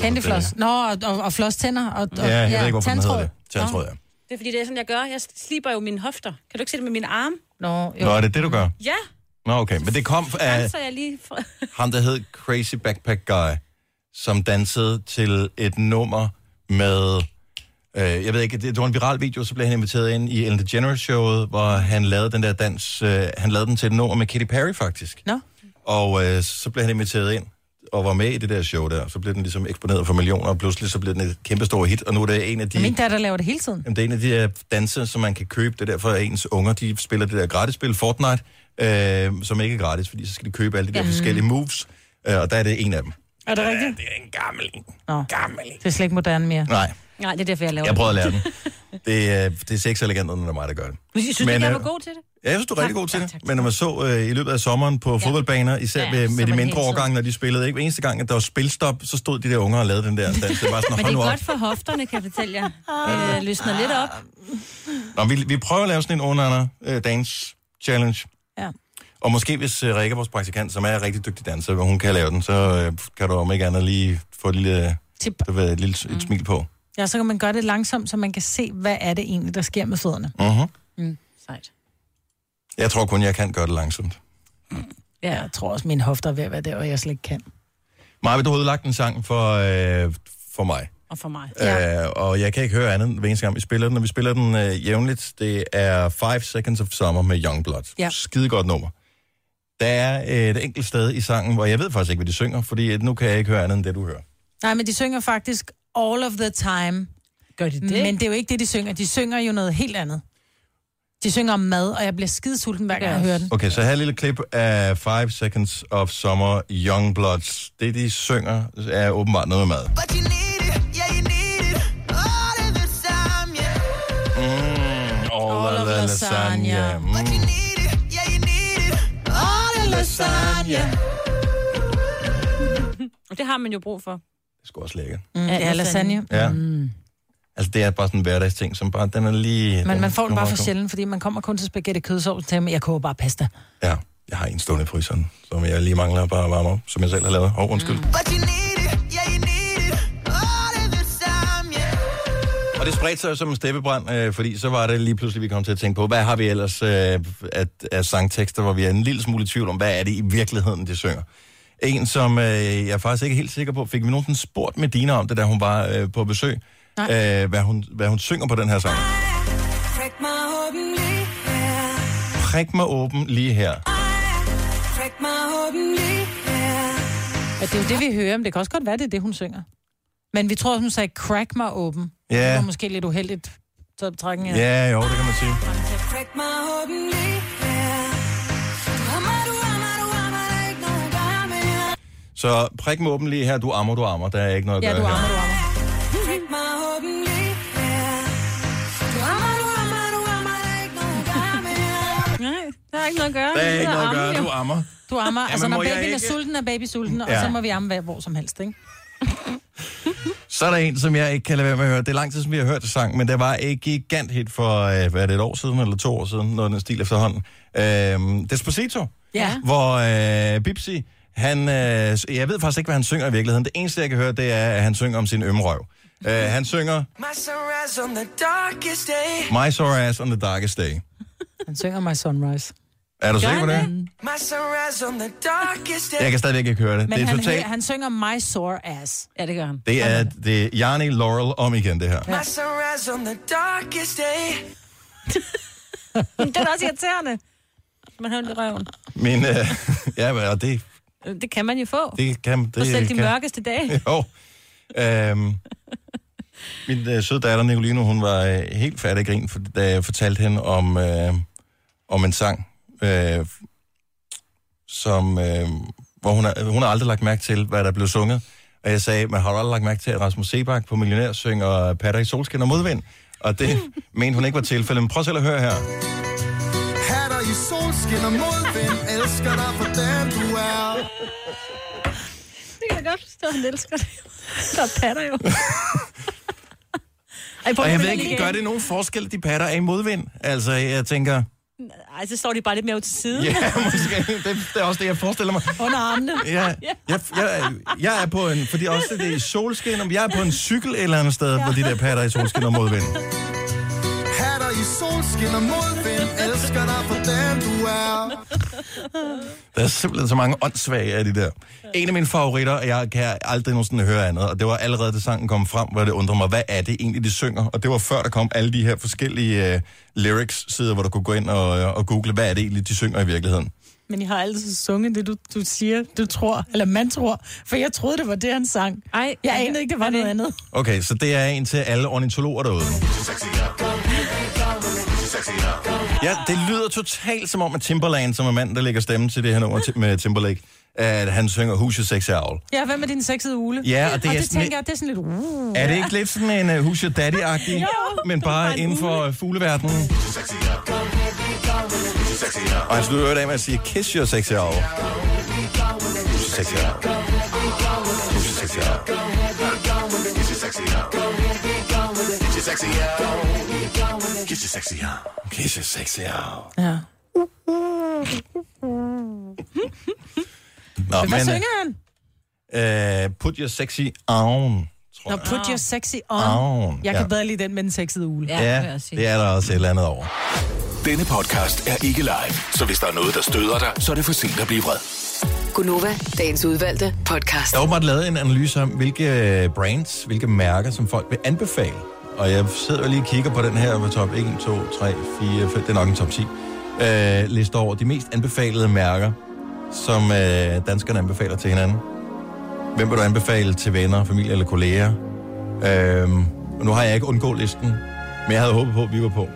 Candy floss. Nå, og, og, og floss tænder. Og, og, Ja, jeg ved ikke, hvorfor den hedder tandtråd. det. Tandtråd, Nå. ja. Det er fordi, det er sådan, jeg gør. Jeg sliber jo mine hofter. Kan du ikke se det med mine arme? Nå, Nå, er det det, du gør? Ja, Nå, okay. Men det kom af så jeg lige... fra- *laughs* ham, der hed Crazy Backpack Guy, som dansede til et nummer med... Øh, jeg ved ikke, det, det var en viral video, så blev han inviteret ind i Ellen DeGeneres-showet, hvor han lavede den der dans... Øh, han lavede den til et nummer med Katy Perry, faktisk. Nå. Og øh, så blev han inviteret ind. Og var med i det der show der. Så blev den ligesom eksponeret for millioner, og pludselig så blev den et kæmpestort hit, og nu er det en af de... Min datter laver det hele tiden. Jamen, det er en af de her danse, som man kan købe. Det er derfor, at ens unger, de spiller det der gratisspil Fortnite, øh, som ikke er gratis, fordi så skal de købe alle de der Ja. forskellige moves, øh, og der er det en af dem. Er det rigtigt? det er en gammel en. Gammel Det er slet ikke moderne mere. Nej, Nej, det er derfor, jeg laver jeg prøvede at lære den. *laughs* Det, er- det er sex elegant, når det er mig, der gør det. Men jeg synes, Men, Men, jeg øh, var god til det. Ja, jeg synes, du er rigtig god til det. Men når man så øh, i løbet af sommeren på fodboldbaner, især Ja, med, med de mindre årgange, når de spillede, ikke? Hver eneste gang, at der var spilstop, så stod de der unger og lavede den der dans. Det var sådan, Men det er op. godt for hofterne, kan jeg fortælle jer. Øh, løsner lidt op. Nå, vi, vi prøver at lave sådan en under øh, dance challenge. Ja. Og måske hvis øh, Rikke, vores praktikant, som er rigtig dygtig danser, hvor hun kan lave den, så øh, kan du om ikke andet lige få et lille, Tip. du ved, et lille et smil på. Ja, så kan man gøre det langsomt, så man kan se, hvad er det egentlig, der sker med fødderne. Uh-huh. Mm. Sejt. Jeg tror kun, jeg kan gøre det langsomt. Ja, jeg tror også, mine hofter er ved at være der, og jeg slet ikke kan. Maja, du har udlagt en sang for, øh, for mig. Og for mig. Ja. Øh, og jeg kan ikke høre andet, hver eneste gang vi spiller den, og vi spiller den øh, jævnligt. Det er 5 Seconds of Summer med Youngblood. Ja. Skide godt nummer. Der er et enkelt sted i sangen, hvor jeg ved faktisk ikke, hvad de synger, fordi nu kan jeg ikke høre andet end det, du hører. Nej, men de synger faktisk all of the time. Gør de det? Men det er jo ikke det, de synger. De synger jo noget helt andet. De synger om mad, og jeg bliver skide sulten, hver gang jeg hører den. Okay, så her er et lille klip af 5 Seconds of Summer Youngbloods. Det, de synger, er åbenbart noget med mad. But you need it, yeah, you need it. All of the time, yeah. Mm, all, of the lasagna. Mm. But you need it, yeah, you need it. All of the lasagna. *laughs* Og det har man jo brug for. Det er sgu også lækkert. Mm, det er lasagne. Ja. Mm. Altså, det er bare sådan en hverdagsting, som bare, den er lige... Men man får den bare for sjældent, fordi man kommer kun til spaghetti kødsovs til, men jeg koger bare pasta. Ja, jeg har en stående i fryseren, som jeg lige mangler bare at varme op, som jeg selv har lavet. Åh, oh, undskyld. Mm. But you need it, yeah, you need it. All of the time, yeah. Og det spredte sig jo som en steppebrand, øh, fordi så var det lige pludselig, vi kom til at tænke på, hvad har vi ellers øh, af, af sangtekster, hvor vi er en lille smule i tvivl om, hvad er det i virkeligheden, de synger. En, som øh, jeg er faktisk ikke helt sikker på, fik vi nogensinde spurgt Medina om det, da hun var øh, på besøg, øh, hvad, hun, hvad hun synger på den her sang. Prik mig åben lige her. Prik mig åben lige her. Prik mig åben lige her. Ja, det er jo det, vi hører, men det kan også godt være, det er det, hun synger. Men vi tror, hun sagde, crack mig åben. Ja. Det var måske lidt uheldigt. Så trækken her. Ja, jo, det kan man sige. Prik mig åben lige her. Så prik mig åben lige her. Du ammer, du ammer. Der er ikke noget at Ja, gøre du her. ammer, du ammer. Der er ikke noget at gøre. Der er ikke noget at gøre. Du ammer. Du ammer. Jamen, altså, når babyen er ikke- sulten, er baby sulten, og Ja. så må vi amme hvor som helst, ikke? *laughs* Så er der en, som jeg ikke kan lade være med at høre. Det er lang tid, som vi har hørt det sang, men det var et gigant hit for, øh, hvad er det, et år siden, eller to år siden, noget af den stil efterhånden. Øhm, Despacito, Ja. hvor øh, Bipsy, han, øh, jeg ved faktisk ikke, hvad han synger i virkeligheden. Det eneste, jeg kan høre, det er, at han synger om sin ømrøv. Øh, han synger My sunrise on the darkest day. My Sore Ass on the Darkest Day. Han synger My Sunrise. Er du sikker på det? Jeg kan stadigvæk ikke høre det. Men det er han, totalt... han synger My Sore Ass. Ja, det gør han. Det er, det er Jarni Laurel om igen, det her. My sunrise on the darkest day. *laughs* det er også irriterende. Man har i røven. Men, øh, *laughs* ja, og det, Det kan man jo få. det kan... Det Og selv de kan, mørkeste dage. *laughs* Jo. Øhm, min øh, søde datter Nicoline, hun var øh, helt færdig grin, for, da jeg fortalte hende om, øh, om en sang, øh, som, øh, hvor hun har, hun har aldrig lagt mærke til, hvad der blev sunget. Og jeg sagde, man har aldrig lagt mærke til, at Rasmus Sebak på Millionær synger Patter i solskin og modvind. Og det *laughs* mente hun ikke var tilfældet. Men prøv selv at høre her. Hatter i solskin og modvind. Elsker dig for den du er. Det kan jeg godt forstå, han elsker det. Der er patter jo. Ej, *laughs* prøv Og jeg ved ikke, gør det nogen forskel, de patter er i modvind? Altså, jeg tænker, Ej, så står de bare lidt mere ud til siden. ja, *laughs* måske, det, det er også det, jeg forestiller mig. Under armene. *laughs* Ja, jeg, jeg, jeg er på en, fordi også det er i solskin, om jeg er på en cykel et eller andet sted, hvor de der patter i solskin og modvind. Hatter i solskin og modvind. Elsker dig for den er. Der er simpelthen så mange åndssvage af de der. En af mine favoritter, og jeg kan aldrig nogensinde høre andet, og det var allerede, da sangen kom frem, hvor det undrede mig, hvad er det egentlig, de synger? Og det var før, der kom alle de her forskellige uh, lyrics-sider, hvor du kunne gå ind og, øh, og google, hvad er det egentlig, de synger i virkeligheden. Men I har altid sunget det, du, du siger, du tror, eller man tror. For jeg troede, det var det, han sang. Ej, jeg anede ikke, det var noget andet. Okay, så det er en til alle ornitologer derude. Ja, det lyder totalt som om, at Timberland, som er manden, der lægger stemme til det her nummer til- med Timberlake, at han synger Who's Your Sexy Owl. Ja, hvad med din sexede ule? Ja, og det og er det sådan tænker jeg, det er sådan lidt... Uh, Er det ikke lidt sådan en uh, Who's Your Daddy-agtig, men bare inden for uh, fugleverdenen? Og han slutter jo af med at sige, Kiss Your Sexy Owl. Who's Your Sexy Owl? Who's Your Sexy Owl? Kiss Your Sexy Owl. Kiss Your Sexy Owl. Ja. *laughs* Nå, Men hvad men, synger han? uh, Put Your Sexy On. Nå, put your sexy on. On, Jeg kan ja. bedre lide den med den sexede ule. Ja, det er der også et eller andet over. Denne podcast er ikke live, så hvis der er noget, der støder dig, så er det for sent at blive vred. Gunova, dagens udvalgte podcast. Der er åbenbart lavet en analyse om, hvilke brands, hvilke mærker, som folk vil anbefale. Og jeg sidder jo lige og kigger på den her med top 1, 2, 3, 4, 5, det er nok en top 10, øh, liste over de mest anbefalede mærker, som øh, danskerne anbefaler til hinanden. Hvem vil du anbefale til venner, familie eller kolleger? Øhm, nu har jeg ikke undgået listen, men jeg havde håbet på, at vi var på.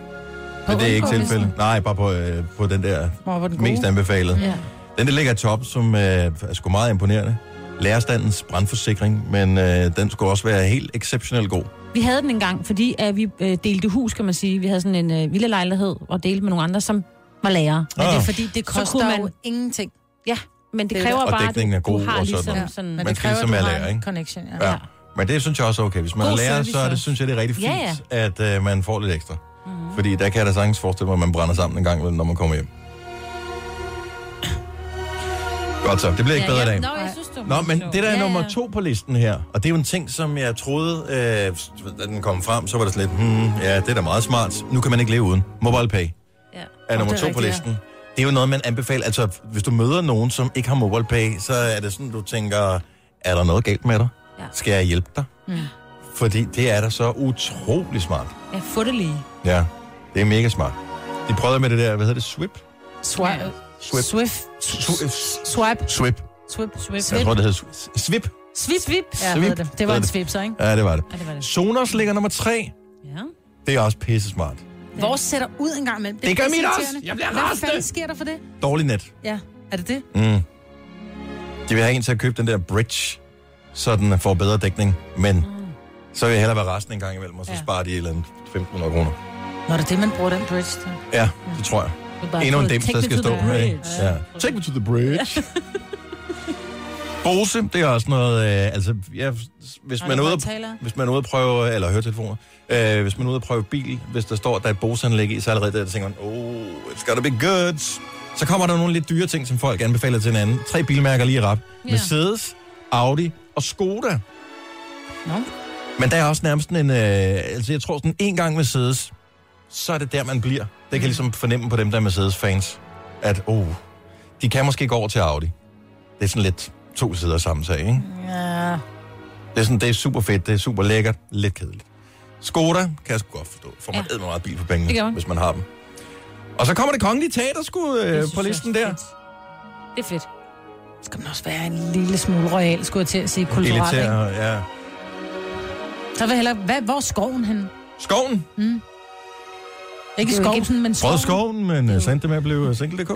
Men det er ikke tilfældet. Nej, bare på, øh, på den der var den mest anbefalede. Ja. Den, der ligger top, som øh, er sgu meget imponerende. Lærerstandens brandforsikring, men øh, den skulle også være helt exceptionelt god. Vi havde den engang, fordi at vi øh, delte hus, kan man sige. Vi havde sådan en øh, vildelejlighed og delte med nogle andre, som var lærere. Men det er Ah. fordi, det Så kunne koster man- jo ingenting. Ja, men det Det er kræver det. Bare, er at du, god du har og ligesom sådan. sådan... Men Man det kræver, ligesom at du lærer, ikke? connection. Ja. Ja. Men det synes jeg også er okay. Hvis man God er lærer, så er det, synes jeg, det er rigtig fint, Ja, ja. at øh, man får lidt ekstra. Mm-hmm. Fordi der kan jeg da sagtens forestille mig, at man brænder sammen en gang, når man kommer hjem. Godt så, det bliver ikke bedre i dag. Nå, jeg Nå, men det der er Ja, nummer ja. to på listen her, og det er jo en ting, som jeg troede, øh, da den kom frem, så var det sådan lidt, hmm, ja, det er da meget smart. Nu kan man ikke leve uden. Mobile Pay Ja. er nummer er to på rigtigt, ja. listen. Det er jo noget, man anbefaler. Altså, hvis du møder nogen, som ikke har mobile pay, så er det sådan, du tænker, er der noget galt med dig? Ja. Skal jeg hjælpe dig? Mm. Fordi det er da så utrolig smart. Ja, få det lige. Ja, det er mega smart. De prøvede med det der, hvad hedder det, Swip? Swipe. Swip. Swift. Swipe. Swipe. Swip. Swip. Jeg tror, det hedder Svip. Svip. Svip. Ja, Svip. det. Det var en det. svip, så, ikke? Ja, det var det. Ja, det var det. Sonos ligger nummer tre. Ja. Det er også pisse smart. Vores sætter ud en gang imellem. Det gør mit også. Jeg bliver Hvad rasende. fanden sker der for det? Dårlig net. Ja, er det det? Mm. De vil have en til at købe den der bridge, så den får bedre dækning. Men så vil jeg hellere være resten en gang imellem, og så Ja. sparer de et eller andet 1.500 kroner. Nå, det er det, man bruger den bridge til. Ja, det tror jeg. Det Endnu en "Take der skal stå. the bridge." Ikke? Ja. Take me to the bridge. *laughs* Bose, det er også noget, øh, altså, ja, hvis man, er ude at, hvis man er ude at prøve, eller høretelefoner, øh, hvis man er ude at prøve bil, hvis der står, at der er et Bose-anlæg i, så allerede der, der tænker man, oh, it's gotta be good. Så kommer der nogle lidt dyre ting, som folk anbefaler til hinanden. Tre bilmærker lige rap. Ja. Mercedes, Audi og Skoda. Nå. Men der er også nærmest en, øh, altså jeg tror sådan en gang Mercedes, så er det der, man bliver. Det kan jeg ligesom fornemme på dem, der er Mercedes-fans, at oh, de kan måske gå over til Audi. Det er sådan lidt to sider samme sag, ikke? Ja. Det er, sådan, det er super fedt, det er super lækkert, lidt kedeligt. Skoda kan jeg sgu godt forstå. Får man ja. meget bil for pengene, Det hvis man har dem. Og så kommer det kongelige teater sgu øh, på listen der. Det er fedt. Skal man også være en lille smule royal, skulle jeg til at sige, kulturelt, ja. Så vil jeg hellere... Hvad, hvor er skoven hen? Skoven? Mm. Ikke Det er skovsen, men skoven. Brød skoven, men uh, sendte det med at blive single.dk.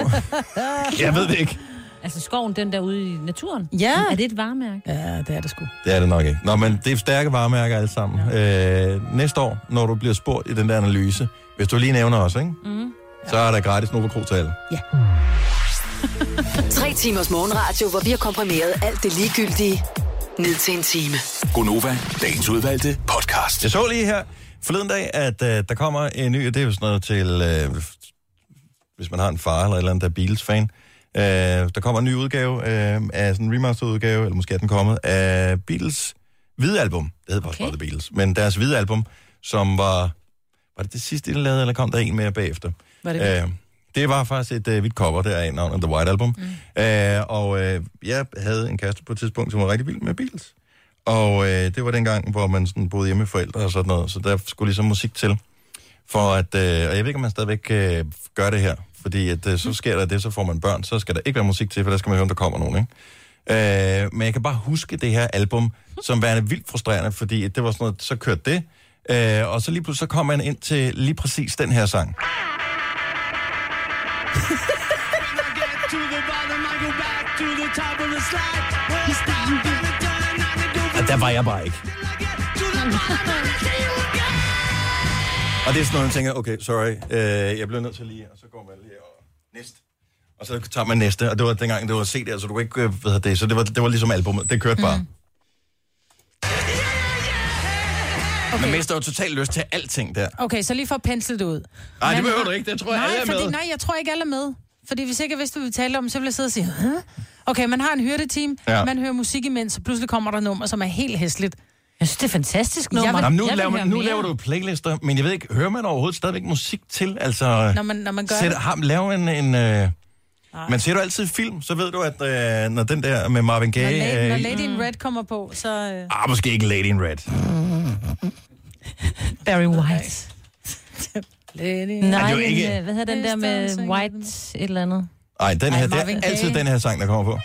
*laughs* jeg ved det ikke. Altså skoven, den der ude i naturen. Ja. Er det et varemærke? Ja, det er det sgu. Det er det nok ikke. Nå, men det er stærke varemærker alle sammen. Ja. Øh, næste år, når du bliver spurgt i den der analyse, hvis du lige nævner os, ikke? Mm. så er der gratis Nova Cruz til alle. *laughs* Tre timers morgenradio, hvor vi har komprimeret alt det ligegyldige ned til en time. Gonova, dagens udvalgte podcast. Jeg så lige her forleden dag, at uh, der kommer en ny, det er jo sådan noget til, uh, hvis man har en far eller et eller andet, der er Beatles-fan. Uh, der kommer en ny udgave uh, af sådan en remastered udgave, eller måske er den kommet, af Beatles hvide album. Det hedder Okay. bare The Beatles. Men deres hvide album, som var... Var det det sidste, de lavede, eller kom der en mere bagefter? Var det? Øh, Det var faktisk et øh, hvidt cover, der af navnet The White Album. Mm. Øh, og øh, jeg havde en kæreste på et tidspunkt, som var rigtig vild med Beatles. Og øh, det var den hvor man sådan boede hjemme med forældre og sådan noget, så der skulle ligesom musik til. For at, øh, og jeg ved ikke, om man stadigvæk øh, gør det her, fordi at, øh, så sker der det, så får man børn, så skal der ikke være musik til, for der skal man høre, om der kommer nogen, ikke? Øh, men jeg kan bare huske det her album, som værende vildt frustrerende, fordi det var sådan noget, så kørte det, øh, og så lige pludselig så kom man ind til lige præcis den her sang. *laughs* Og der var jeg bare ikke. *laughs* Og det er sådan noget, man tænker, okay, sorry, øh, jeg bliver nødt til lige, og så går man lige og næste. Og så tager man næste, og det var dengang, det var CD, altså du kunne ikke, øh, hvad hedder det, så det var, det var ligesom albumet, det kørte bare. Mm. Okay. Man mister jo totalt lyst til alting der. Okay, så lige for at pensle det ud. Nej, det behøver du ikke, det tror jeg, nej, alle er fordi, med. Nej, jeg tror ikke alle er med. Fordi hvis ikke jeg vidste, hvad vi talte om, så ville jeg sidde og sige, Hæ? Okay, man har en hyrdeteam, Ja. man hører musik imens, og pludselig kommer der nummer, som er helt hæsligt. Jeg synes, det er fantastisk nummer. Jeg vil, Nå, men nu jeg laver, man, nu mere. laver du playlister, men jeg ved ikke, hører man overhovedet stadigvæk musik til? Altså, Når man, når man gør sæt, det. har, lave en... en øh, men ser du altid film, så ved du, at øh, når den der med Marvin Når, Gaye... la- når Øh, Lady in Red kommer på, så... Øh... ah, måske ikke Lady in Red. *laughs* Barry White. Lady in Nej, det er men, ikke- øh, hvad hedder den der med White et eller andet? Nej, den Ej, her, det Marvin er altid den her sang, der kommer på.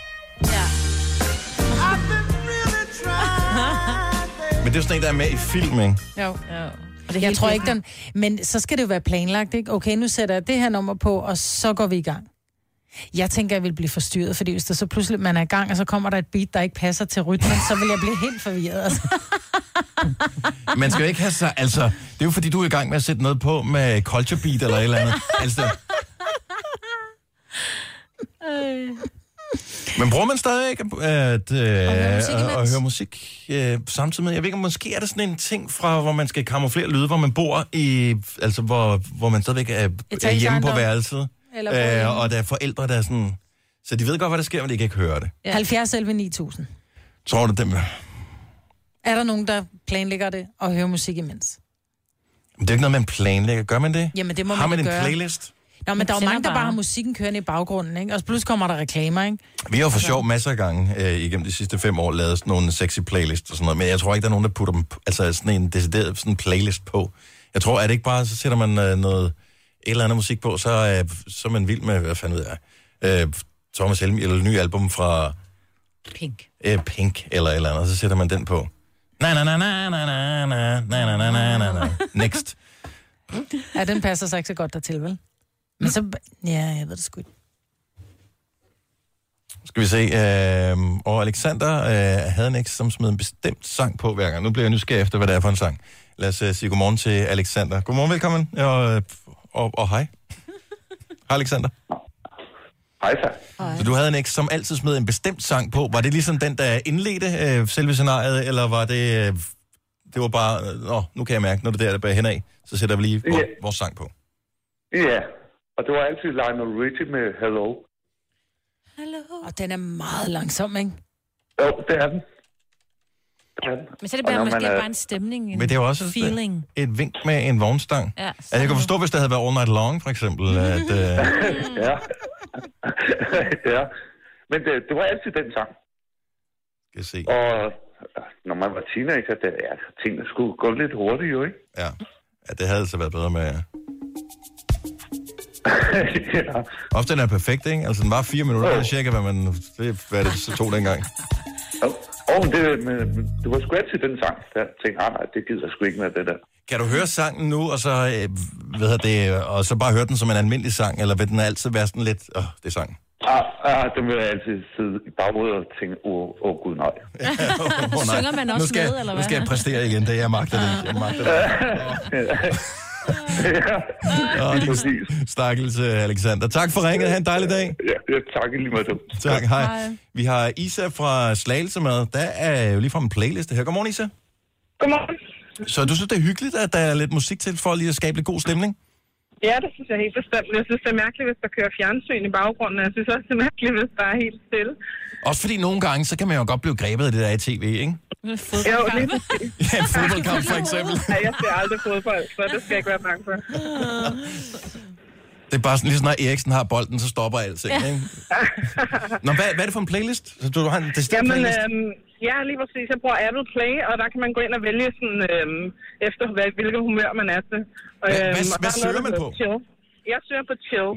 Men det er jo sådan en, der er med i film, ikke? Jo. jo. Jeg helt tror ikke, den... Men så skal det jo være planlagt, ikke? Okay, nu sætter jeg det her nummer på, og så går vi i gang. Jeg tænker, jeg vil blive forstyrret, fordi hvis der så pludselig man er i gang, og så kommer der et beat, der ikke passer til rytmen, så vil jeg blive helt forvirret. Altså. *laughs* Man skal jo ikke have sig... Altså, det er jo fordi, du er i gang med at sætte noget på med culture beat eller et eller andet. Altså, men bruger man stadigvæk at, øh, at, høre musik øh, samtidig med? Jeg ved ikke, om måske er det sådan en ting fra, hvor man skal kamuflere lyde, hvor man bor i... Altså, hvor, hvor man stadigvæk er, er hjemme på værelset. Eller. Øh, og der er forældre, der er sådan... Så de ved godt, hvad der sker, men de kan ikke høre det. Ja. 70 11 9000. Tror du, dem... Er der nogen, der planlægger det og hører musik imens? Men det er ikke noget, man planlægger. Gør man det? Jamen, det må Har man man en gøre. playlist? Nå, men der er jo mange, der bare har musikken kørende i baggrunden, ikke? Og så pludselig kommer der reklamer, ikke? Vi har jo for sjov masser af gange øh, igennem de sidste fem år lavet sådan nogle sexy playlists og sådan noget, men jeg tror ikke, der er nogen, der putter dem, altså sådan en decideret sådan playlist på. Jeg tror, er det ikke bare, så sætter man øh, noget, et eller andet musik på, så, øh, så er man vild med, hvad fanden ved jeg, øh, Thomas Helm, eller et ny album fra Pink. øh, Pink, eller et eller andet, og så sætter man den på. Na na na na na na na na na na na na Next. Ja, den passer sig ikke så godt dertil, vel? Men så... Ja, jeg ved det sgu ikke. Skal vi se. Øh, og Alexander øh, havde en eks, som smed en bestemt sang på hver gang. Nu bliver jeg nysgerrig efter, hvad det er for en sang. Lad os øh, sige godmorgen til Alexander. Godmorgen, velkommen. Og, øh, og, og hej. Hej, Alexander. Hej, så. Så du havde en eks, som altid smed en bestemt sang på. Var det ligesom den, der indledte øh, selve scenariet, eller var det... Øh, det var bare... Øh, Nå, nu kan jeg mærke, når det er der, der bærer henad, så sætter vi lige vores, vores sang på. Ja, og det var altid Lionel Richie med Hello. Og den er meget langsom, ikke? Jo, det er den. Men så er det bare, måske er- bare en stemning, en Men det er jo også feeling. et, et vink med en vognstang. Ja, altså, jeg kan forstå, hvis det havde været All Night Long, for eksempel, at... *laughs* Øh, ja. *laughs* ja. Men det, det var altid den sang. Skal se. Og øh, når man var teenager, det, ja, tingene skulle gå lidt hurtigt, jo, ikke? Ja. ja, det havde altså været bedre med... ja. Ofte den er perfekt, ikke? Altså, den var fire minutter, er cirka, hvad man... Det, hvad det så tog dengang. Og det, men, det var sgu altid den sang, der jeg tænkte, ah, nej, det gider jeg sgu ikke med det der. Kan du høre sangen nu, og så, øh, hvad hedder det, og så bare høre den som en almindelig sang, eller vil den altid være sådan lidt... Åh, oh, det er sang. Ah, ah, den vil jeg altid sidde i baghovedet og tænke, åh, oh, oh, gud nej. *laughs* Åh, nej. Synger man nu også skal, jeg- med, eller Nu hvad? skal jeg præstere igen, det jeg magter det. Jeg magter det. *laughs* *laughs* Åh, din stakkels øh, Alexander. Tak for ringet. Ha' en dejlig dag. Ja, ja tak lige måde. Tak, hej. Vi har Isa fra Slagelse med. Der er jo lige fra en playliste her. Godmorgen, Isa. Godmorgen. Så du synes, det er hyggeligt, at der er lidt musik til for lige at skabe lidt god stemning? Ja, det synes jeg helt bestemt. Jeg synes, det er mærkeligt, hvis der kører fjernsyn i baggrunden. og Jeg synes også, det er mærkeligt, hvis der er helt stille. Også fordi nogle gange, så kan man jo godt blive grebet af det der i tv, ikke? Jo, lige. *laughs* Ja, en fodboldkamp for eksempel. *laughs* Ja, jeg ser aldrig fodbold, så det skal jeg ikke være bange for. Det er bare sådan, lige snart Eriksen har bolden, så stopper alting, ja. ikke? Nå, hvad, hvad er det for en playlist? Så du har en decideret Jamen, playlist? øhm, ja, lige præcis. Jeg bruger Apple Play, og der kan man gå ind og vælge sådan, øhm, efter, hvad, hvilket humør man er til. Og, Hvad- øhm, hvad- og hvad der er søger noget, man på? Chill. Jeg søger på chill.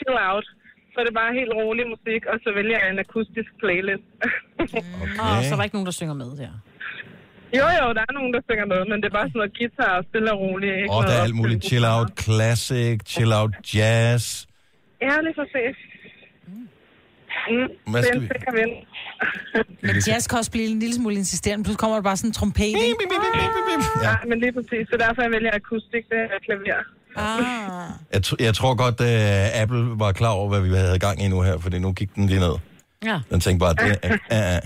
Chill out. Så er det bare helt rolig musik, og så vælger jeg en akustisk playlist. *laughs* Nå, så er der ikke nogen, der synger med der. Jo, jo, der er nogen, der synger med, men det er bare sådan noget guitar og stille og roligt. Ikke oh, der er alt muligt. Chill out classic, chill out jazz. Ja, lige præcis. Mm, Hvad det er skal vi- vind. Men jazz kan også blive en lille smule insisterende. Pludselig kommer der bare sådan en trompet. ikke? Ja, men lige præcis. Så derfor jeg vælger akustik, det er klaver. Ah. Jeg, tr- jeg tror godt, at Apple var klar over, hvad vi havde gang i nu her, fordi nu gik den lige ned. Ja. Den tænkte bare, det, *laughs* uh, uh,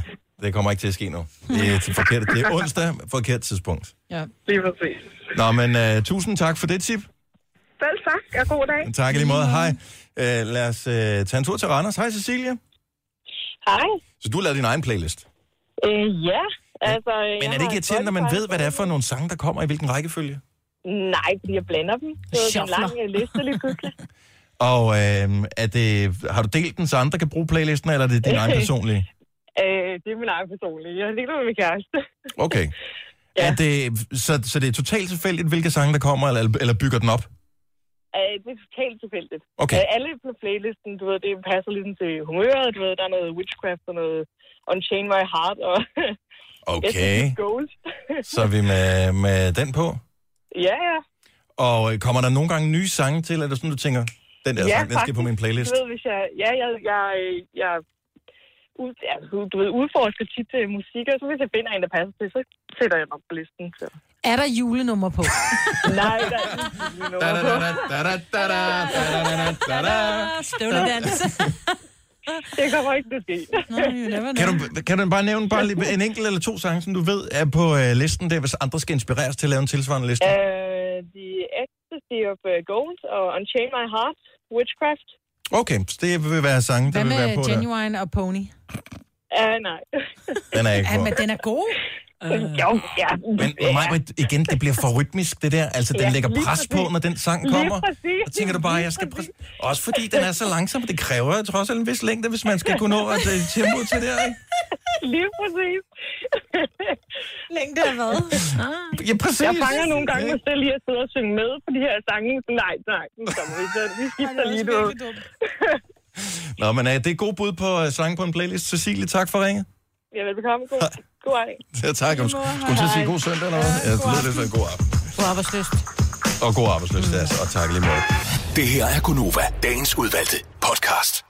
det kommer ikke til at ske nu. Det er, til forkert, det er onsdag, forkert tidspunkt. Ja. Lige præcis. Nå, men uh, tusind tak for det tip. Selv tak, og god dag. Tak i lige måde. Hej. Uh, lad os uh, tage en tur til Randers. Hej, Cecilia. Hej. Så du har lavet din egen playlist. Øh, ja, altså... Men er det ikke irriterende, når man ved, hvad det er for nogle sange, der kommer i hvilken rækkefølge? Nej, fordi jeg blander dem. Det er en lang liste lige pludselig. *laughs* Og øh, er det, har du delt den, så andre kan bruge playlisten, eller er det din *laughs* egen personlige? Øh, det er min egen personlige. Jeg lige med min kæreste. Okay. *laughs* ja. er det, så, så det er totalt tilfældigt, hvilke sange der kommer, eller, eller bygger den op? Øh, det er totalt tilfældigt. Okay. Øh, alle på playlisten, du ved, det passer ligesom til humøret. Du ved, der er noget witchcraft og noget Unchain My Heart og... *laughs* Okay. Gold. *laughs* Så er vi med, med den på. ja, ja. Og øh, kommer der nogle gange nye sange til, eller er sådan, du tænker, den der ja, sang, den skal på min playlist? Du ved, hvis jeg... Ja, jeg... jeg, jeg ud, ja, du- ved, udforsker tit til musik, og så hvis jeg finder en, der passer til, så sætter jeg den op på listen. Så. Er der julenummer på? *laughs* Nej, der er ikke nummer på. Støvledans. Det kommer ikke til at ske. Kan du, kan du bare nævne bare lige en enkelt eller to sange, som du ved er på øh, listen der, hvis andre skal inspireres til at lave en tilsvarende liste? Uh, the Ecstasy of uh, Gold og Unchain My Heart, Witchcraft. Okay, så det vil være sange, der Hvad vil være på med der. Genuine og Pony? Uh, nej. Den er ikke Ja, på. men den er god. Jo, ja. Men mig, igen, det bliver for rytmisk, det der. Altså, den Ja, lægger lige pres på, når den sang Lige kommer. Og tænker du bare, jeg skal... Præs... Også fordi den er så langsom, det kræver trods alt en vis længde, hvis man skal kunne nå at uh, tempo til det her, ikke? *laughs* Lige præcis. Længde af hvad? Ja, præcis. Jeg fanger nogle gange mig selv i at sidde og synge med på de her sange. Nej, nej, nu kommer vi, så vi skifter lige nu. Nå, men uh, det er god bud på uh, sang på en playlist. Cecilie, tak for ringet. Ja, velbekomme. God, god aften. Ja, tak. Skulle du til at sige god søndag eller hvad? Ja, det lyder lidt som en god aften. God arbejdsløst. Og god arbejdsløst, altså. Og tak lige måde. Det her er Gunova, dagens udvalgte podcast.